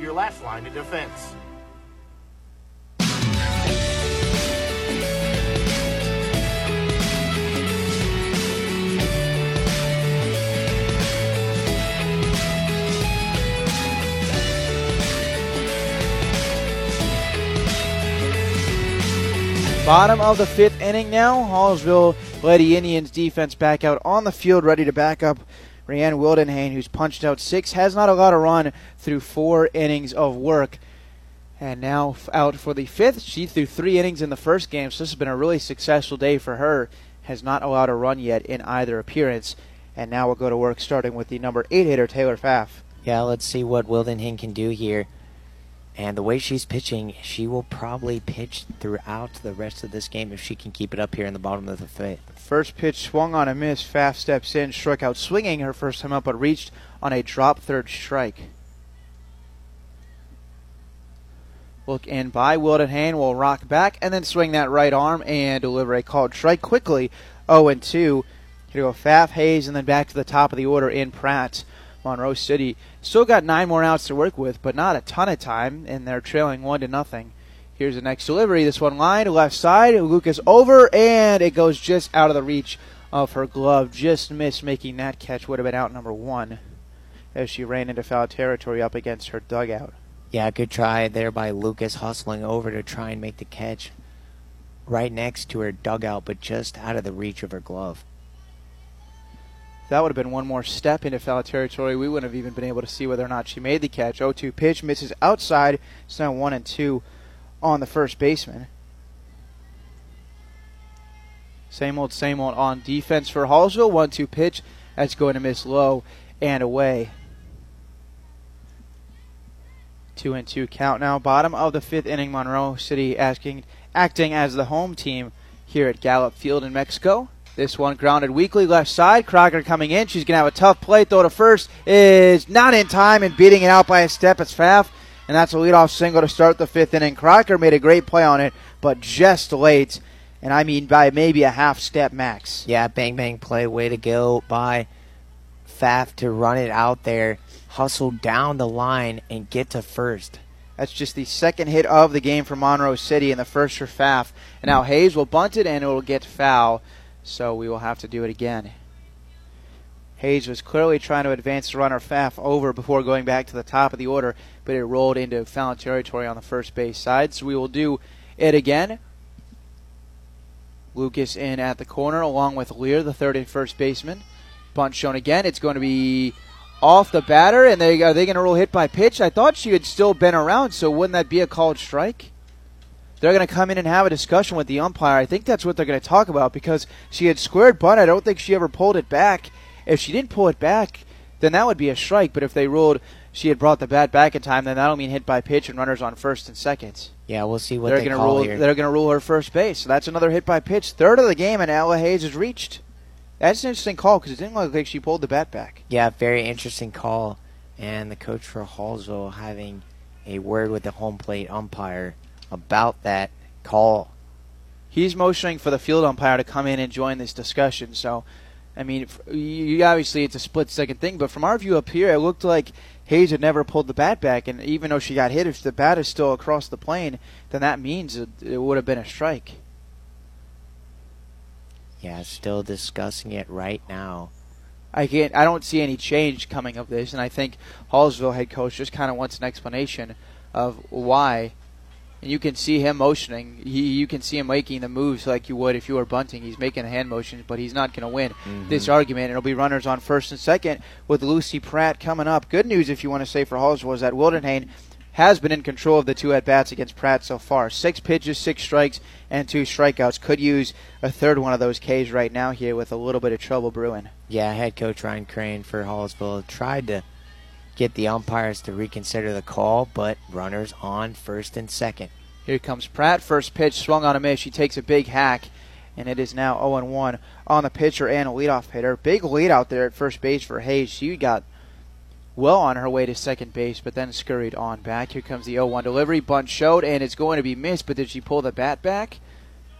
your last line of defense. Bottom of the fifth inning now. Hallsville Lady Indians defense back out on the field, ready to back up Brienne Wildenhain, who's punched out six, has not allowed a run through four innings of work. And now out for the fifth. She threw three innings in the first game, so this has been a really successful day for her. Has not allowed a run yet in either appearance. And now we'll go to work starting with the number eight hitter, Taylor Pfaff. Yeah, let's see what Wildenhain can do here. And the way she's pitching, she will probably pitch throughout the rest of this game if she can keep it up here in the bottom of the fifth. First pitch swung on a miss. Pfaff steps in, struck out swinging her first time up, but reached on a drop third strike. Look in by Wildenhain will rock back and then swing that right arm and deliver a called strike quickly. 0 and 2. Here go Pfaff, Hayes, and then back to the top of the order in Pratt. Monroe City still got nine more outs to work with, but not a ton of time, and they're trailing one to nothing. Here's the next delivery. This one line left side. Lucas over, and it goes just out of the reach of her glove. Just missed making that catch. Would have been out number one as she ran into foul territory up against her dugout. Yeah, good try there by Lucas hustling over to try and make the catch. right next to her dugout, but just out of the reach of her glove. That would have been one more step into foul territory. We wouldn't have even been able to see whether or not she made the catch. 0 2 pitch misses outside. It's now 1 and 2 on the first baseman. Same old, same old on defense for Hallsville. 1 2 pitch. That's going to miss low and away. 2 and 2 count now. Bottom of the fifth inning, Monroe City asking, acting as the home team here at Gallup Field in Mexico. This one grounded weakly left side. Crocker coming in. She's going to have a tough play. Throw to first is not in time and beating it out by a step. It's Pfaff. And that's a leadoff single to start the fifth inning. Crocker made a great play on it, but just late. And I mean by maybe a half step max. Yeah, bang bang play. Way to go by Pfaff to run it out there, hustle down the line, and get to first. That's just the second hit of the game for Monroe City, and the first for Pfaff. And now Hayes will bunt it, and it will get foul. So we will have to do it again. Hayes was clearly trying to advance the runner Pfaff over before going back to the top of the order, but it rolled into foul territory on the first base side. So we will do it again. Lucas in at the corner along with Lear, the third and first baseman. Bunt shown again. It's going to be off the batter, and they are they going to rule hit by pitch? I thought she had still been around, so wouldn't that be a called strike? They're going to come in and have a discussion with the umpire. I think that's what they're going to talk about because she had squared bunt. I don't think she ever pulled it back. If she didn't pull it back, then that would be a strike. But if they ruled she had brought the bat back in time, then that'll mean hit by pitch and runners on first and second. Yeah, we'll see what they're they gonna call rule. here. They're going to rule her first base. So that's another hit by pitch, third of the game, and Ella Hayes is reached. That's an interesting call because it didn't look like she pulled the bat back. Yeah, very interesting call. And the coach for Hallsville having a word with the home plate umpire about that call. He's motioning for the field umpire to come in and join this discussion. So, I mean, you, obviously it's a split second thing, but from our view up here, it looked like Hayes had never pulled the bat back, and even though she got hit, if the bat is still across the plane, then that means it, it would have been a strike. Yeah, still discussing it right now. I can't. I don't see any change coming of this, and I think Hallsville head coach just kind of wants an explanation of why. And you can see him motioning. He, you can see him making the moves like you would if you were bunting. He's making hand motions, but he's not going to win Mm-hmm. this argument. It'll be runners on first and second with Lucy Pratt coming up. Good news, if you want to say for Hallsville, is that Wildenhain has been in control of the two at bats against Pratt so far. Six pitches, six strikes, and two strikeouts. Could use a third one of those Ks right now here with a little bit of trouble brewing. Yeah, head coach Ryan Crane for Hallsville tried to get the umpires to reconsider the call, but runners on first and second. Here comes Pratt. First pitch swung on a miss. She takes a big hack, and it is now 0 1 on the pitcher and a leadoff hitter. Big lead out there at first base for Hayes. She got well on her way to second base, but then scurried on back. Here comes the 0 1 delivery. Bunt showed, and it's going to be missed, but did she pull the bat back?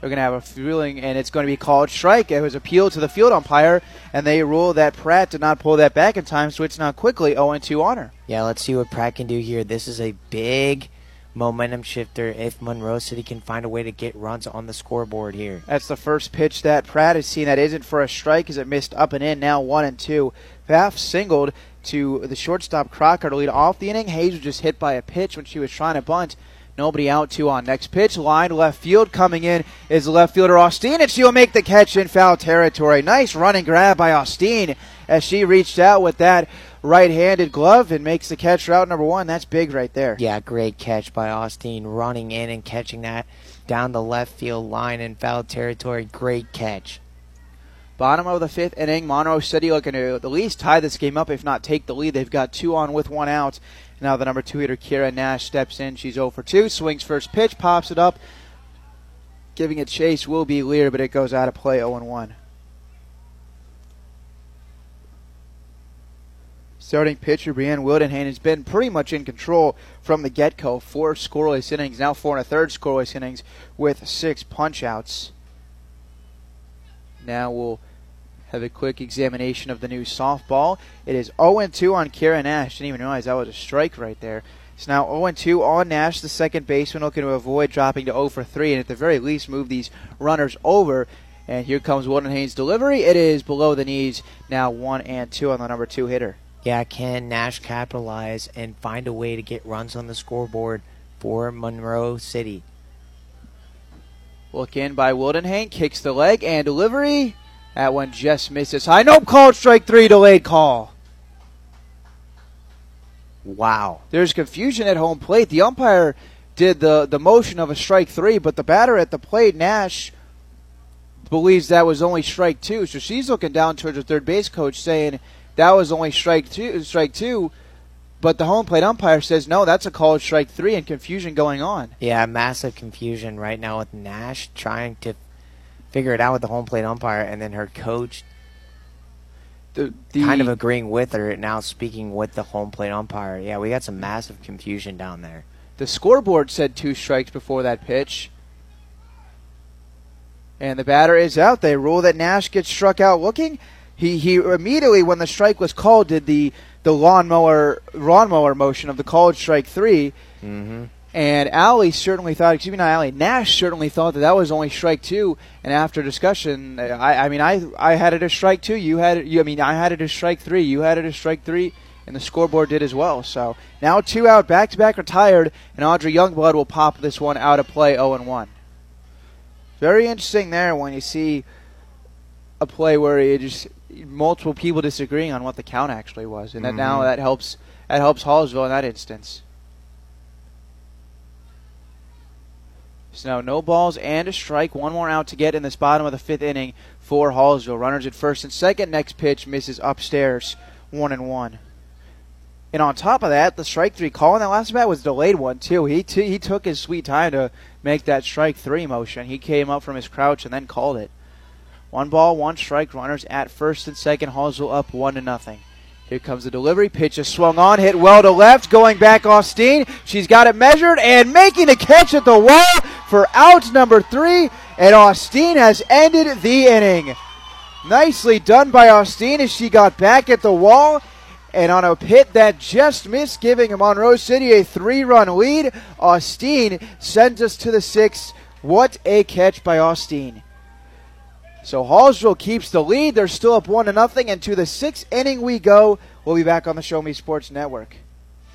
They're going to have a feeling, and it's going to be called strike. It was appealed to the field umpire, and they rule that Pratt did not pull that back in time, so it's now quickly 0 2 on her. Yeah, let's see what Pratt can do here. This is a big momentum shifter if Monroe City can find a way to get runs on the scoreboard here. That's the first pitch that Pratt has seen that isn't for a strike as it missed up and in. Now one and two. Pfaff singled to the shortstop Crocker to lead off the inning. Hayes was just hit by a pitch when she was trying to bunt. Nobody out two on next pitch. Line left field coming in is left fielder Austin, and she will make the catch in foul territory. Nice running grab by Austin as she reached out with that right-handed glove and makes the catch route number one. That's big right there. Yeah, great catch by Austin, running in and catching that down the left field line in foul territory. Great catch. Bottom of the fifth inning, Monroe City looking to at least tie this game up, if not take the lead. They've got two on with one out. Now the number two hitter, Kira Nash, steps in. She's 0 for 2. Swings first pitch, pops it up. Giving it chase will be Lear, but it goes out of play 0 1. Starting pitcher Brienne Wildenhain has been pretty much in control from the get go. Four scoreless innings, now four and a third scoreless innings with six punch outs. Now we'll have a quick examination of the new softball. It is 0 2 on Kira Nash. Didn't even realize that was a strike right there. It's now 0 2 on Nash, the second baseman, looking to avoid dropping to 0 for 3 and at the very least move these runners over. And here comes Wildenhain's delivery. It is below the knees. Now 1 and 2 on the number 2 hitter. Yeah, can Nash capitalize and find a way to get runs on the scoreboard for Monroe City? Look in by Wildenhain, kicks the leg and delivery. That one just misses high. Nope, called strike three, delayed call. Wow. There's confusion at home plate. The umpire did the, the motion of a strike three, but the batter at the plate, Nash, believes that was only strike two. So she's looking down towards the third base coach saying that was only strike two strike two. But the home plate umpire says no, that's a called strike three and confusion going on. Yeah, massive confusion right now with Nash trying to figure it out with the home plate umpire and then her coach the, the kind of agreeing with her now speaking with the home plate umpire. Yeah, we got some massive confusion down there. The scoreboard said two strikes before that pitch. And the batter is out. They rule that Nash gets struck out looking. He he immediately when the strike was called did the the lawnmower lawnmower motion of the called strike 3 mm-hmm. And Allie certainly thought, excuse me, not Allie, Nash certainly thought that that was only strike two. And after discussion, I, I mean, I, I had it as strike two. You had it, you, I mean, I had it as strike three. You had it as strike three, and the scoreboard did as well. So now two out, back to back retired, and Audrey Youngblood will pop this one out of play 0 and 1. Very interesting there when you see a play where you just multiple people disagreeing on what the count actually was, and that mm-hmm. now that helps that helps Hallsville in that instance. So now no balls and a strike. One more out to get in this bottom of the fifth inning for Hallsville. Runners at first and second. Next pitch misses upstairs. One and one. And on top of that, the strike three call in that last bat was delayed one too. He t- he took his sweet time to make that strike three motion. He came up from his crouch and then called it. One ball, one strike. Runners at first and second. Hallsville up one to nothing. Here comes the delivery. Pitch is swung on, hit well to left. Going back Austin. She's got it measured and making a catch at the wall for out number three. And Austin has ended the inning. Nicely done by Austin as she got back at the wall. And on a hit that just missed, giving Monroe City a three run lead, Austin sends us to the sixth. What a catch by Austin. So Hallsville keeps the lead. They're still up one to nothing, and to the sixth inning we go. We'll be back on the Show Me Sports Network.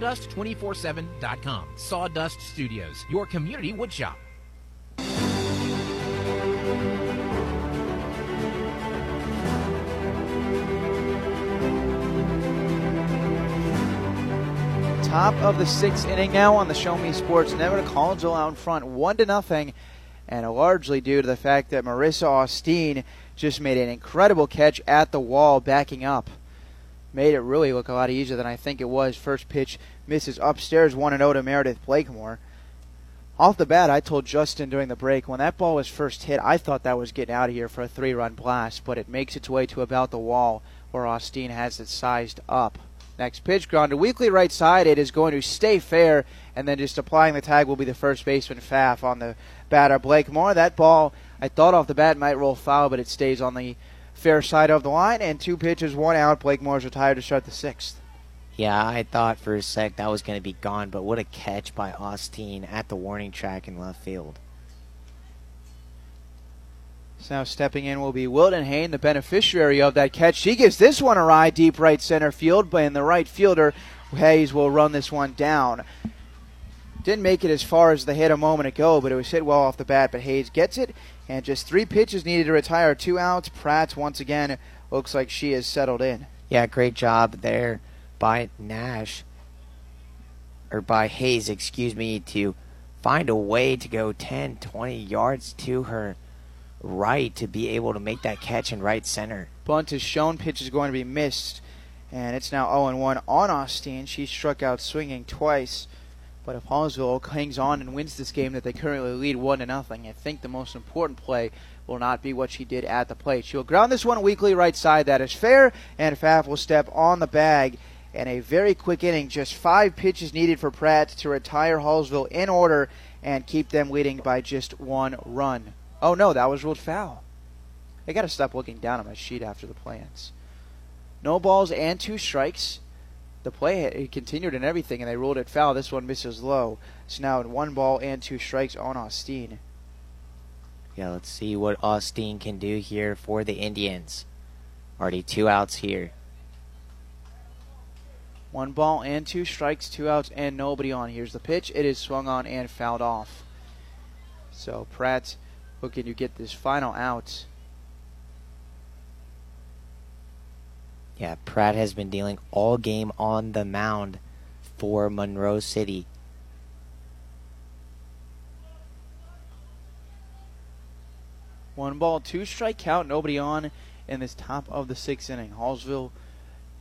sawdust247.com. Sawdust Studios, your community woodshop. Top of the sixth inning now on the Show Me Sports Network. Hallsville out in front, one to nothing, and largely due to the fact that Marissa Austin just made an incredible catch at the wall, backing up made it really look a lot easier than I think it was. First pitch misses upstairs 1 0 to Meredith Blakemore. Off the bat, I told Justin during the break when that ball was first hit, I thought that was getting out of here for a three run blast, but it makes its way to about the wall where Austin has it sized up. Next pitch, ground to weakly right side. It is going to stay fair, and then just applying the tag will be the first baseman Pfaff on the batter Blake Blakemore. That ball, I thought off the bat might roll foul, but it stays on the fair side of the line, and two pitches, one out. Blakemore's retired to start the sixth. Yeah, I thought for a sec that was going to be gone, but what a catch by Austin at the warning track in left field. So now stepping in will be Wildenhain, the beneficiary of that catch. She gives this one a ride deep right center field, but in the right fielder, Hayes will run this one down. Didn't make it as far as the hit a moment ago, but it was hit well off the bat. But Hayes gets it, and just three pitches needed to retire. Two outs. Pratt once again looks like she is settled in. Yeah, great job there by Nash, or by Hayes, excuse me, to find a way to go 10, 20 yards to her right to be able to make that catch in right center. Bunt is shown, pitch is going to be missed, and it's now 0 1 on Austin. She struck out swinging twice. But if Hallsville hangs on and wins this game that they currently lead 1 to nothing, I think the most important play will not be what she did at the plate. She'll ground this one weakly right side. That is fair, and Pfaff will step on the bag. And a very quick inning, just five pitches needed for Pratt to retire Hallsville in order and keep them leading by just one run. Oh no, that was ruled foul. I got to stop looking down at my sheet after the plans. No balls and two strikes. The play it continued and everything, and they ruled it foul. This one misses low. It's now in one ball and two strikes on Austin. Yeah, let's see what Austin can do here for the Indians. Already two outs here. One ball and two strikes, two outs, and nobody on. Here's the pitch. It is swung on and fouled off. So Pratt looking to get this final out. Yeah, Pratt has been dealing all game on the mound for Monroe City. One ball, two strike count, nobody on in this top of the sixth inning. Hallsville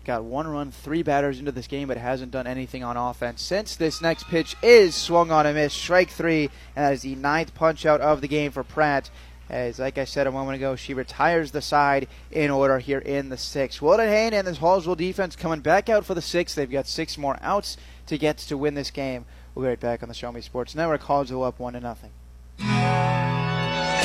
got one run, three batters into this game, but hasn't done anything on offense since this next pitch is swung on a miss. Strike three, and that is the ninth punch out of the game for Pratt. As, like I said a moment ago, she retires the side in order here in the sixth. Wildenhain and this Hallsville defense coming back out for the sixth. They've got six more outs to get to win this game. We'll be right back on the Show Me Sports Network. Hallsville up one to nothing.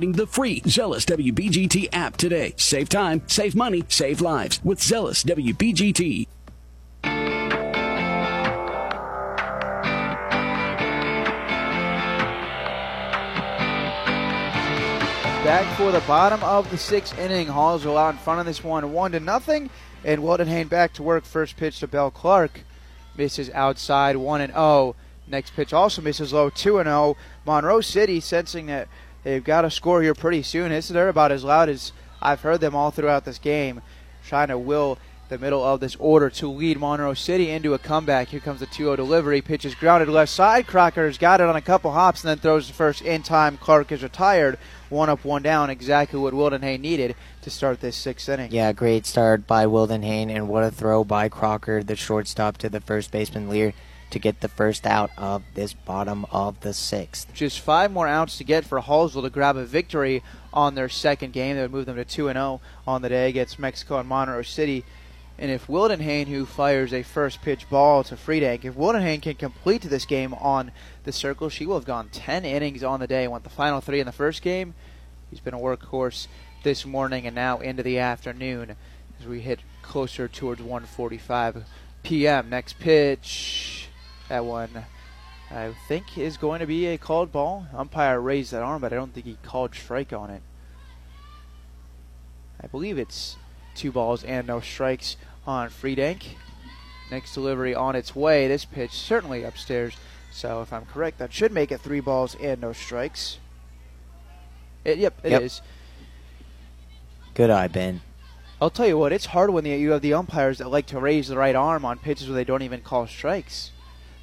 the free Zealous WBGT app today. Save time, save money, save lives with Zealous WBGT. Back for the bottom of the sixth inning. Hallsville out in front of this one, one to nothing. And Wildenhain back to work. First pitch to Bell Clark, misses outside, one and zero. Oh. Next pitch also misses low, two and zero. Monroe City sensing that they've got to score here pretty soon. This they're about as loud as I've heard them all throughout this game, trying to will the middle of this order to lead Monroe City into a comeback. Here comes the 2-0 delivery. Pitches grounded left side. Crocker's got it on a couple hops and then throws the first in time. Clark is retired. One up, one down. Exactly what Wildenhain needed to start this sixth inning. Yeah, great start by Wildenhain, and what a throw by Crocker, the shortstop, to the first baseman Lear to get the first out of this bottom of the sixth. Just five more outs to get for Hallsville to grab a victory on their second game. That would move them to 2 0 on the day against Mexico and Monroe City. And if Wildenhain, who fires a first pitch ball to Friedank, if Wildenhain can complete this game on the circle, she will have gone 10 innings on the day. Went the final three in the first game. He's been a workhorse this morning and now into the afternoon as we hit closer towards 1:45 p.m. Next pitch, that one I think is going to be a called ball. Umpire raised that arm, but I don't think he called strike on it. I believe it's two balls and no strikes on Friedank. Next delivery on its way. This pitch certainly upstairs. So if I'm correct, that should make it three balls and no strikes. It, yep, it Yep. is. Good eye, Ben. I'll tell you what, it's hard when you have the umpires that like to raise the right arm on pitches where they don't even call strikes.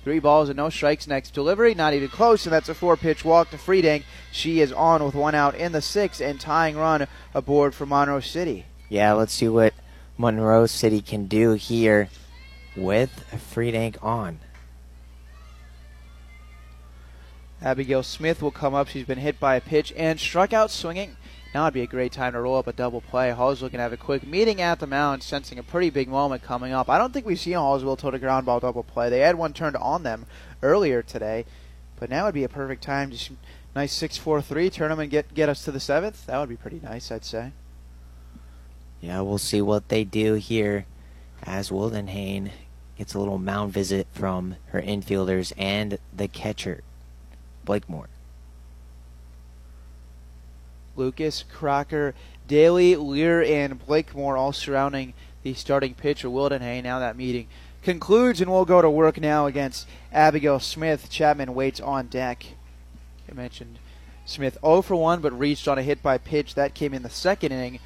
Three balls and no strikes next delivery, not even close, and that's a four pitch walk to Friedank. She is on with one out in the sixth and tying run aboard for Monroe City. Yeah, let's see what Monroe City can do here with Friedank on. Abigail Smith will come up. She's been hit by a pitch and struck out swinging. Now would be a great time to roll up a double play. Hall's looking to have a quick meeting at the mound, sensing a pretty big moment coming up. I don't think we've seen Hallsville total ground ball double play. They had one turned on them earlier today, but now would be a perfect time. Just nice six four three. Turn them and get get us to the seventh. That would be pretty nice, I'd say. Yeah, we'll see what they do here as Wildenhain gets a little mound visit from her infielders and the catcher, Blakemore. Lucas, Crocker, Daly, Lear, and Blakemore all surrounding the starting pitcher, Wildenhain. Now that meeting concludes, and we'll go to work now against Abigail Smith. Chapman waits on deck. I mentioned Smith 0 for 1, but reached on a hit by pitch. That came in the second inning.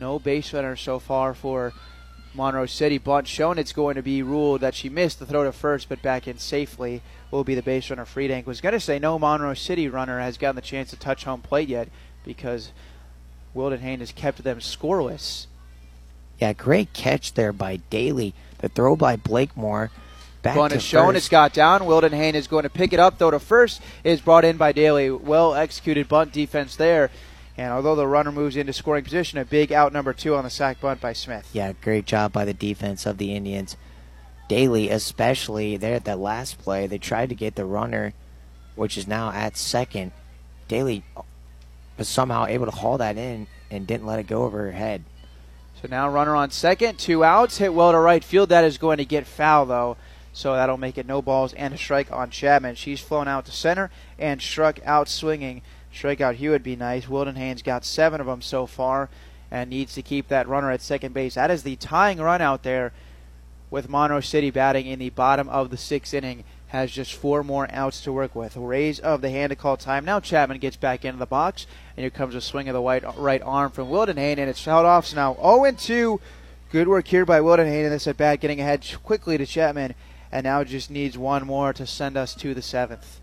No base runner so far for Monroe City. Bunt shown it's going to be ruled that she missed the throw to first, but back in safely will be the base runner. Friedank was going to say no Monroe City runner has gotten the chance to touch home plate yet because Wildenhain has kept them scoreless. Yeah, great catch there by Daly. The throw by Blakemore. Back to shown. first. It's got down. Wildenhain is going to pick it up. though, to first is brought in by Daly. Well executed bunt defense there. And although the runner moves into scoring position, a big out number two on the sack bunt by Smith. Yeah, great job by the defense of the Indians. Daly, especially there at that last play, they tried to get the runner, which is now at second. Daly uh, was somehow able to haul that in and didn't let it go over her head. So now runner on second, two outs, hit well to right field. That is going to get foul though, so that'll make it no balls and a strike on Chapman. She's flown out to center and struck out swinging. Strikeout would be nice. Wildenhain's got seven of them so far and needs to keep that runner at second base. That is the tying run out there with Monroe City batting in the bottom of the sixth inning. Has just four more outs to work with. Raise of the hand to call time. Now Chapman gets back into the box, and here comes a swing of the white, right arm from Wildenhain, and it's held off. So now 0 2. Good work here by Wildenhain in this at bat, getting ahead quickly to Chapman, and now just needs one more to send us to the seventh.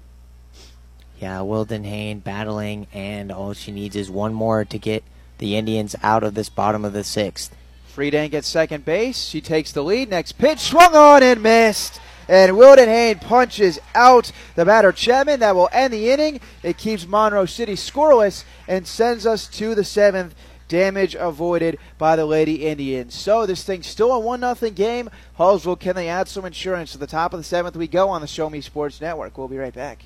Yeah, Wildenhain battling, and all she needs is one more to get the Indians out of this bottom of the sixth. Friedank gets second base. She takes the lead. Next pitch swung on and missed. And Wildenhain punches out the batter Chapman. That will end the inning. It keeps Monroe City scoreless and sends us to the seventh. Damage avoided by the Lady Indians. So this thing's still a one nothing game. Hallsville, can they add some insurance? To the top of the seventh we go on the Show Me Sports Network. We'll be right back.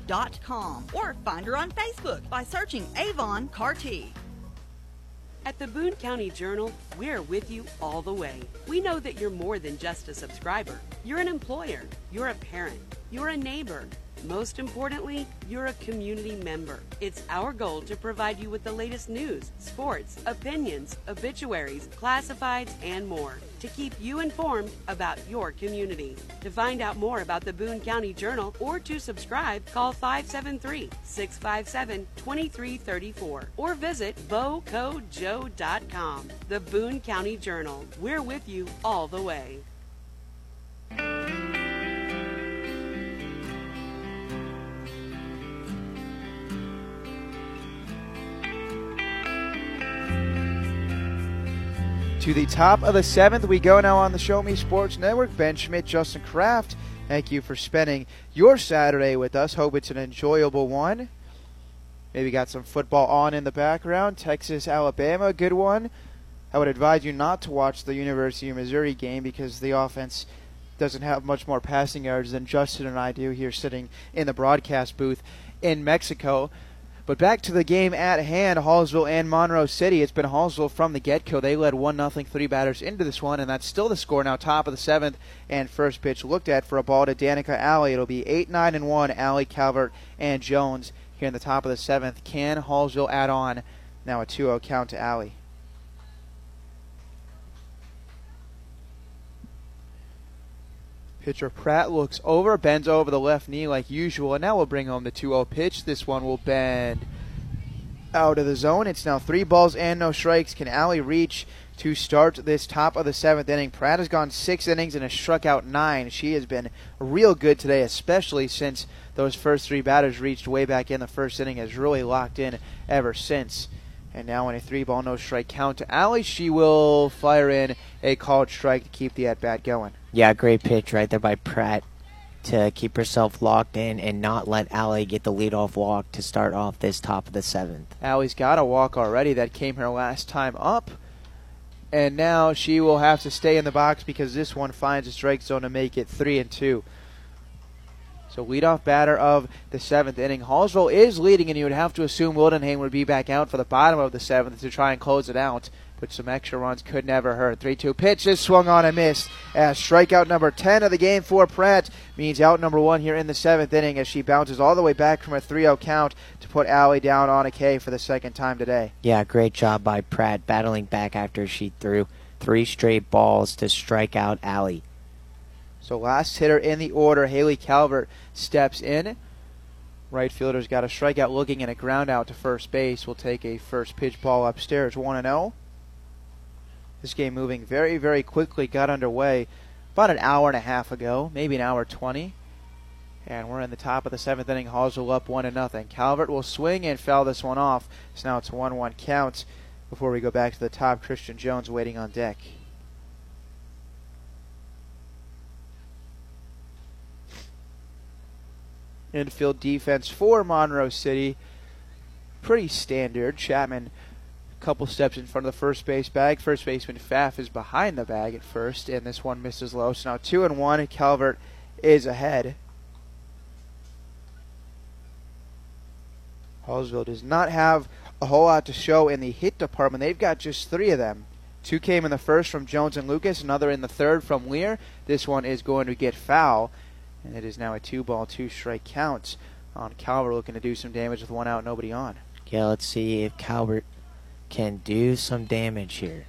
avonrepresentative.com or find her on Facebook by searching Avon Carty. At the Boone County Journal, we're with you all the way. We know that you're more than just a subscriber. You're an employer, you're a parent, you're a neighbor. Most importantly, you're a community member. It's our goal to provide you with the latest news, sports, opinions, obituaries, classifieds, and more to keep you informed about your community. To find out more about the Boone County Journal or to subscribe, call 573 657 2334 or visit bocojoe.com. The Boone County Journal. We're with you all the way. To the top of the seventh, we go now on the Show Me Sports Network. Ben Schmidt, Justin Kraft, thank you for spending your Saturday with us. Hope it's an enjoyable one. Maybe got some football on in the background. Texas, Alabama, good one. I would advise you not to watch the University of Missouri game because the offense doesn't have much more passing yards than Justin and I do here sitting in the broadcast booth in Mexico. But back to the game at hand, Hallsville and Monroe City. It's been Hallsville from the get-go. They led 1-0 three batters into this one, and that's still the score now, top of the seventh, and first pitch looked at for a ball to Danica Alley. It'll be 8-9 and 1, Alley, Calvert, and Jones here in the top of the seventh. Can Hallsville add on? Now a 2-0 count to Alley. Pitcher Pratt looks over, bends over the left knee like usual, and now we'll bring home the 2 0 pitch. This one will bend out of the zone. It's now three balls and no strikes. Can Alley reach to start this top of the seventh inning? Pratt has gone six innings and has struck out nine. She has been real good today, especially since those first three batters reached way back in the first inning, has really locked in ever since. And now on a three ball no strike count to Alley, she will fire in a called strike to keep the at bat going. Yeah, great pitch right there by Pratt to keep herself locked in and not let Alley get the leadoff walk to start off this top of the seventh. Alley's got a walk already that came her last time up. And now she will have to stay in the box because this one finds a strike zone to make it three and two. So leadoff batter of the seventh inning. Hallsville is leading, and you would have to assume Wildenhain would be back out for the bottom of the seventh to try and close it out. But some extra runs could never hurt. 3 2 pitch is swung on and missed. As strikeout number 10 of the game for Pratt means out number one here in the seventh inning as she bounces all the way back from a 3 0 count to put Alley down on a K for the second time today. Yeah, great job by Pratt battling back after she threw three straight balls to strike out Alley. So last hitter in the order, Haley Calvert steps in. Right fielder's got a strikeout looking and a ground out to first base. We'll take a first pitch ball upstairs, 1 0. This game moving very, very quickly. Got underway about an hour and a half ago, maybe an hour 20. And we're in the top of the seventh inning. Hallsville up 1 to nothing. Calvert will swing and foul this one off. So now it's 1 1 count before we go back to the top. Christian Jones waiting on deck. infield defense for Monroe City. Pretty standard. Chapman couple steps in front of the first base bag. First baseman Pfaff is behind the bag at first, and this one misses low. So now two and one. Calvert is ahead. Hallsville does not have a whole lot to show in the hit department. They've got just three of them. Two came in the first from Jones and Lucas, another in the third from Lear. This one is going to get foul. And it is now a two ball, two strike count on Calvert looking to do some damage with one out, nobody on. Yeah, let's see if Calvert can do some damage here.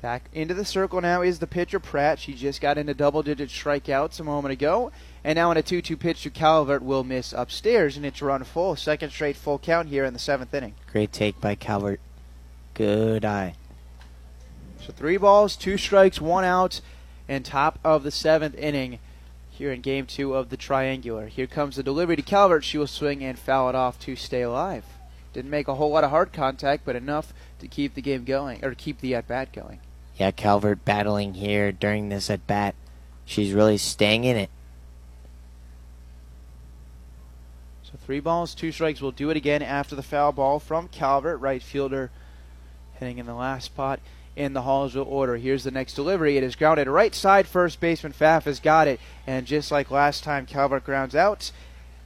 Back into the circle now is the pitcher Pratt. She just got into double digit strikeouts a moment ago. And now in a 2 2 pitch to Calvert will miss upstairs, and it's run full. Second straight full count here in the seventh inning. Great take by Calvert. Good eye. So three balls, two strikes, one out and top of the seventh inning here in game two of the triangular. Here comes the delivery to Calvert. She will swing and foul it off to stay alive. Didn't make a whole lot of hard contact, but enough to keep the game going, or keep the at bat going. Yeah, Calvert battling here during this at bat. She's really staying in it. So three balls, two strikes. We'll do it again after the foul ball from Calvert, right fielder, hitting in the last spot in the Hallsville order. Here's the next delivery. It is grounded right side. First baseman Pfaff has got it. And just like last time, Calvert grounds out.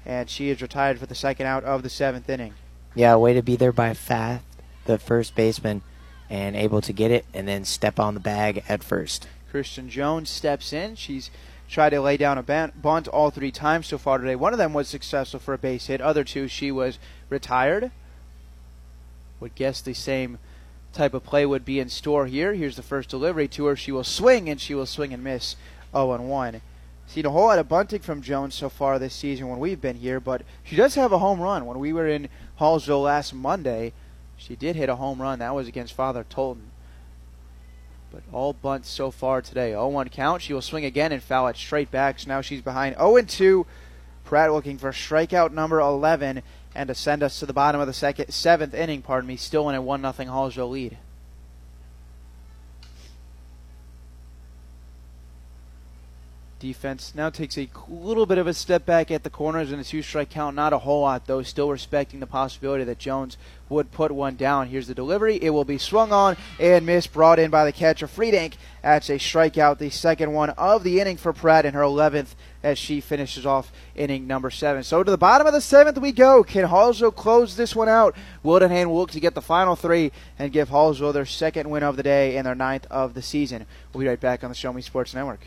And she is retired for the second out of the seventh inning. Yeah, way to be there by Pfaff, the first baseman, and able to get it and then step on the bag at first. Christian Jones steps in. She's tried to lay down a bunt all three times so far today. One of them was successful for a base hit. Other two, she was retired. Would guess the same type of play would be in store here. Here's the first delivery to her. She will swing, and she will swing and miss 0 1. Seen a whole lot of bunting from Jones so far this season when we've been here, but she does have a home run. When we were in Hallsville last Monday, she did hit a home run. That was against Father Tolton. But all bunts so far today. 0 1 count. She will swing again and foul it straight back. So now she's behind 0 2. Pratt looking for strikeout number 11 and to send us to the bottom of the second, seventh inning, pardon me, still in a 1 0 Hallsville lead. Defense now takes a little bit of a step back at the corners in a two strike count. Not a whole lot, though, still respecting the possibility that Jones would put one down. Here's the delivery. It will be swung on and missed, brought in by the catcher, Friedank. That's a strikeout, the second one of the inning for Pratt in her 11th as she finishes off inning number seven. So to the bottom of the seventh we go. Can Hallsville close this one out? Wildenhain will look to get the final three and give Hallsville their second win of the day and their ninth of the season. We'll be right back on the Show Me Sports Network.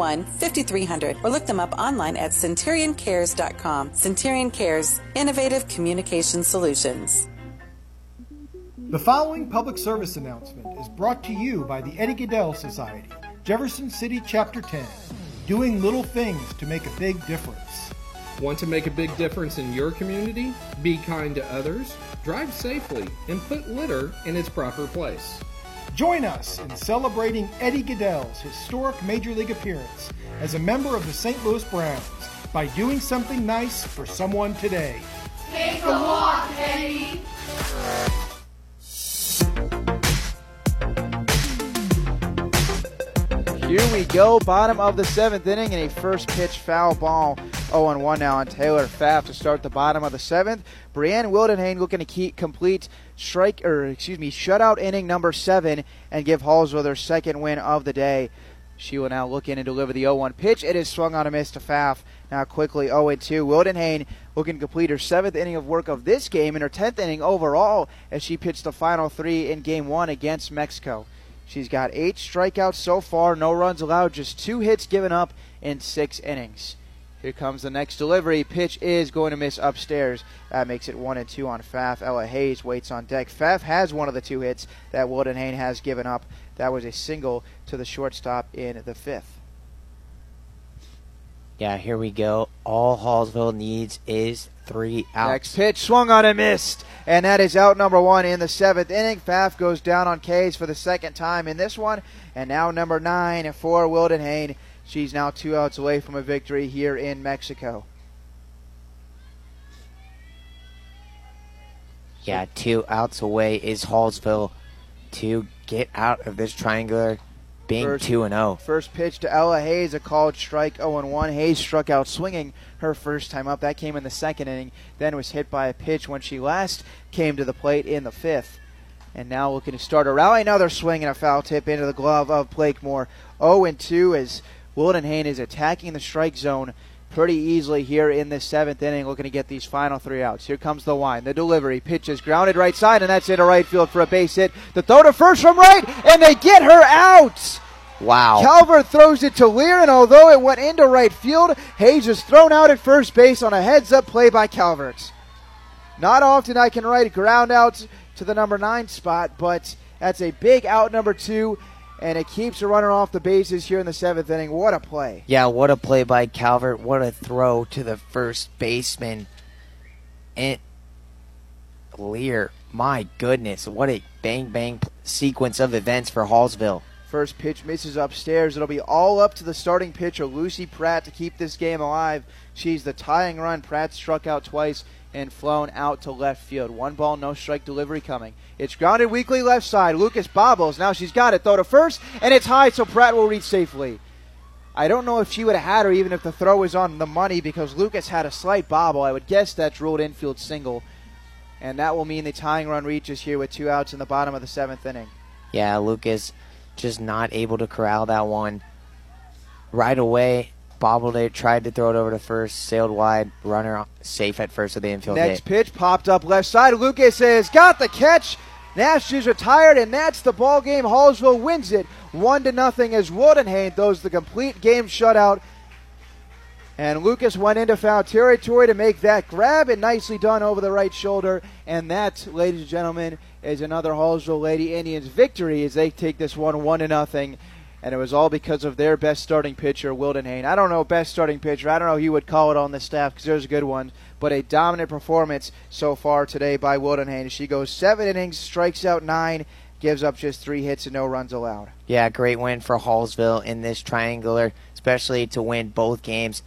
5300 or look them up online at centurioncares.com. Centurion Cares, innovative communication solutions. The following public service announcement is brought to you by the Eddie Gaedel Society, Jefferson City Chapter 10, doing little things to make a big difference. Want to make a big difference in your community? Be kind to others, drive safely, and put litter in its proper place. Join us in celebrating Eddie Gaedel's historic Major League appearance as a member of the St. Louis Browns by doing something nice for someone today. Take a walk, Eddie. Here we go, bottom of the seventh inning, and a first pitch foul ball. 0 1 now on Taylor Pfaff to start the bottom of the seventh. Brienne Wildenhain looking to keep complete strike or excuse me shutout inning number seven and give Hallsville their second win of the day. She will now look in and deliver the 0-1 pitch. It is swung on a miss to Pfaff. Now quickly 0-2. Wildenhain looking to complete her seventh inning of work of this game and her tenth inning overall as she pitched the final three in Game One against Mexico. She's got eight strikeouts so far, no runs allowed, just two hits given up in six innings. Here comes the next delivery. Pitch is going to miss upstairs. That makes it one and two on Pfaff. Ella Hayes waits on deck. Pfaff has one of the two hits that Wildenhain has given up. That was a single to the shortstop in the fifth. Yeah, here we go. All Hallsville needs is three outs. Next pitch swung on and missed. And that is out number one in the seventh inning. Pfaff goes down on K's for the second time in this one. And now number nine for Wildenhain. She's now two outs away from a victory here in Mexico. Yeah, two outs away is Hallsville to get out of this triangular being First- 2 and oh. 0. First pitch to Ella Hayes, a called strike 0 and 1. Hayes struck out swinging her first time up. That came in the second inning, then was hit by a pitch when she last came to the plate in the fifth. And now looking to start a rally. Another swing and a foul tip into the glove of Blakemore. 0 2 as Wildenhain is attacking the strike zone pretty easily here in this seventh inning, looking to get these final three outs. Here comes the line. The delivery. Pitch is grounded right side, and that's into right field for a base hit. The throw to first from right, and they get her out. Wow. Calvert throws it to Lear, and although it went into right field, Hayes is thrown out at first base on a heads up play by Calvert. Not often I can write ground outs to the number nine spot, but that's a big out number two, and it keeps a runner off the bases here in the seventh inning. What a play! Yeah, what a play by Calvert. What a throw to the first baseman. And Lear, my goodness, what a bang bang sequence of events for Hallsville. First pitch misses upstairs. It'll be all up to the starting pitcher, Lucy Pratt, to keep this game alive. She's the tying run. Pratt struck out twice and flown out to left field. One ball, no strike delivery coming. It's grounded weakly left side. Lucas bobbles. Now she's got it. Throw to first, and it's high, so Pratt will reach safely. I don't know if she would have had her even if the throw was on the money because Lucas had a slight bobble. I would guess that's ruled infield single. And that will mean the tying run reaches here with two outs in the bottom of the seventh inning. Yeah, Lucas just not able to corral that one right away. Bobbled it, tried to throw it over to first, sailed wide, runner safe at first with the infield Next hit. pitch popped up left side. Lucas has got the catch. Nash is retired, and that's the ball game. Hallsville wins it one to nothing as Wildenhain throws the complete game shutout. And Lucas went into foul territory to make that grab, and nicely done over the right shoulder. And that, ladies and gentlemen, is another Hallsville Lady Indians victory as they take this one one to nothing. And it was all because of their best starting pitcher, Wildenhain. I don't know best starting pitcher. I don't know who you would call it on the staff because there's a good one. But a dominant performance so far today by Wildenhain. She goes seven innings, strikes out nine, gives up just three hits and no runs allowed. Yeah, great win for Hallsville in this triangular, especially to win both games.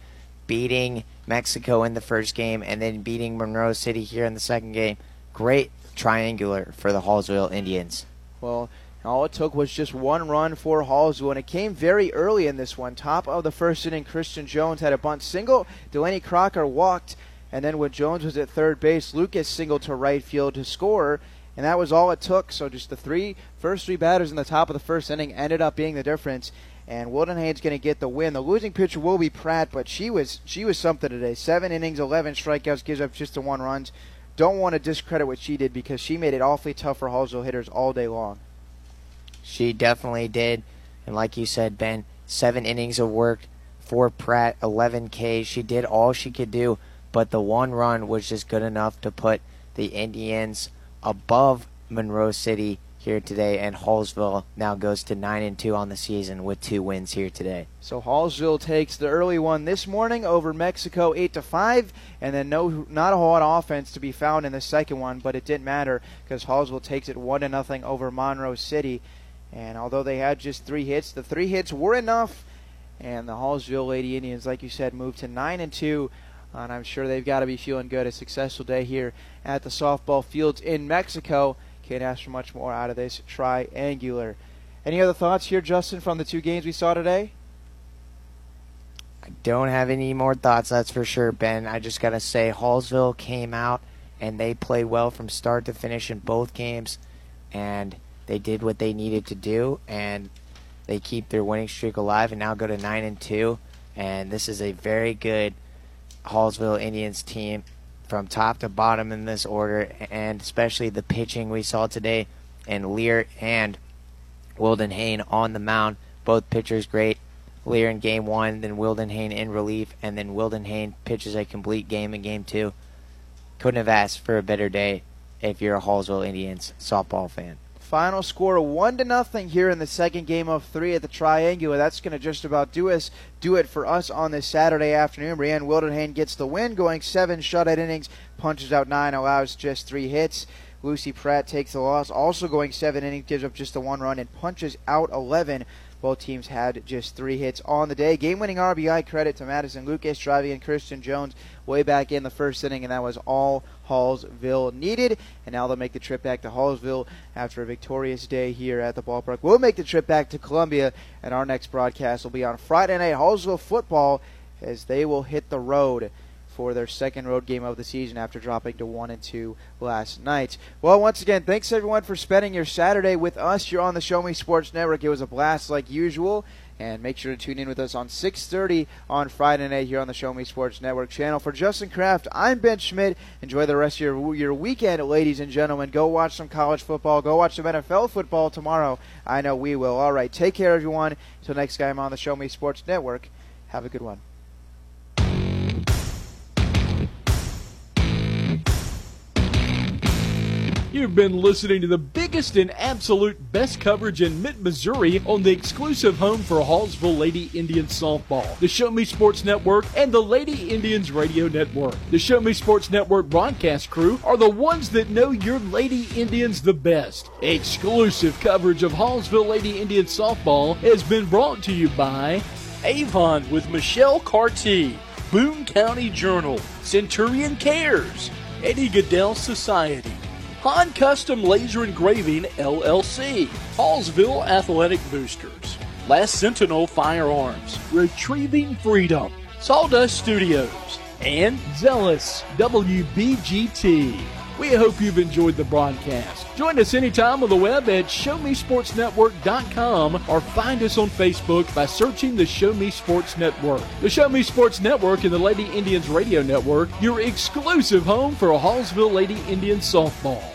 beating Mexico in the first game and then beating Monroe City here in the second game. Great triangular for the Hallsville Indians. Well, all it took was just one run for Hallsville, and it came very early in this one. Top of the first inning, Christian Jones had a bunt single. Delaney Crocker walked, and then when Jones was at third base, Lucas singled to right field to score, and that was all it took. So just the three first three batters in the top of the first inning ended up being the difference. And Wildenhain's going to get the win. The losing pitcher will be Pratt, but she was she was something today. Seven innings, eleven strikeouts, gives up just the one runs. Don't want to discredit what she did because she made it awfully tough for Hallsville hitters all day long. She definitely did. And like you said, Ben, seven innings of work for Pratt, 11 Ks. She did all she could do, but the one run was just good enough to put the Indians above Monroe City here today, and Hallsville now goes to nine and two on the season with two wins here today. So Hallsville takes the early one this morning over Mexico, eight to five, and then no, not a whole lot of offense to be found in the second one, but it didn't matter because Hallsville takes it one to nothing over Monroe City. And although they had just three hits, the three hits were enough. And the Hallsville Lady Indians, like you said, moved to nine and two. And I'm sure they've got to be feeling good. A successful day here at the softball fields in Mexico. Can't ask for much more out of this triangular. Any other thoughts here, Justin, from the two games we saw today? I don't have any more thoughts, that's for sure, Ben. I just got to say, Hallsville came out and they played well from start to finish in both games. And they did what they needed to do, and they keep their winning streak alive and now go to 9 and 2. And this is a very good Hallsville Indians team from top to bottom in this order, and especially the pitching we saw today, and Lear and Wildenhain on the mound. Both pitchers great. Lear in game one, then Wildenhain in relief, and then Wildenhain pitches a complete game in game two. Couldn't have asked for a better day if you're a Hallsville Indians softball fan. Final score one to nothing here in the second game of three at the Triangular. That's going to just about do us do it for us on this Saturday afternoon. Brienne Wildenhain gets the win, going seven shutout innings, punches out nine, allows just three hits. Lucy Pratt takes the loss, also going seven innings, gives up just the one run, and punches out 11. Both teams had just three hits on the day. Game winning RBI credit to Madison Lucas, driving in Christian Jones way back in the first inning, and that was all Hallsville needed. And now they'll make the trip back to Hallsville after a victorious day here at the ballpark. We'll make the trip back to Columbia, and our next broadcast will be on Friday night Hallsville football as they will hit the road for their second road game of the season after dropping to 1 and 2 last night. Well, once again, thanks everyone for spending your Saturday with us. You're on the Show Me Sports Network. It was a blast like usual. And make sure to tune in with us on 6:30 on Friday night here on the Show Me Sports Network channel. For Justin Kraft, I'm Ben Schmidt. Enjoy the rest of your your weekend, ladies and gentlemen. Go watch some college football. Go watch some NFL football tomorrow. I know we will. All right, take care, everyone. Until next time on the Show Me Sports Network. Have a good one. You've been listening to the biggest and absolute best coverage in mid Missouri on the exclusive home for Hallsville Lady Indians softball, the Show Me Sports Network, and the Lady Indians Radio Network. The Show Me Sports Network broadcast crew are the ones that know your Lady Indians the best. Exclusive coverage of Hallsville Lady Indians softball has been brought to you by Avon with Michelle Carty, Boone County Journal, Centurion Cares, Eddie Gaedel Society. Han Custom Laser Engraving LLC, Hallsville Athletic Boosters, Last Sentinel Firearms, Retrieving Freedom, Sawdust Studios, and Zealous WBGT. We hope you've enjoyed the broadcast. Join us anytime on the web at ShowMeSportsNetwork.com or find us on Facebook by searching the Show Me Sports Network. The Show Me Sports Network and the Lady Indians Radio Network, your exclusive home for Hallsville Lady Indians softball.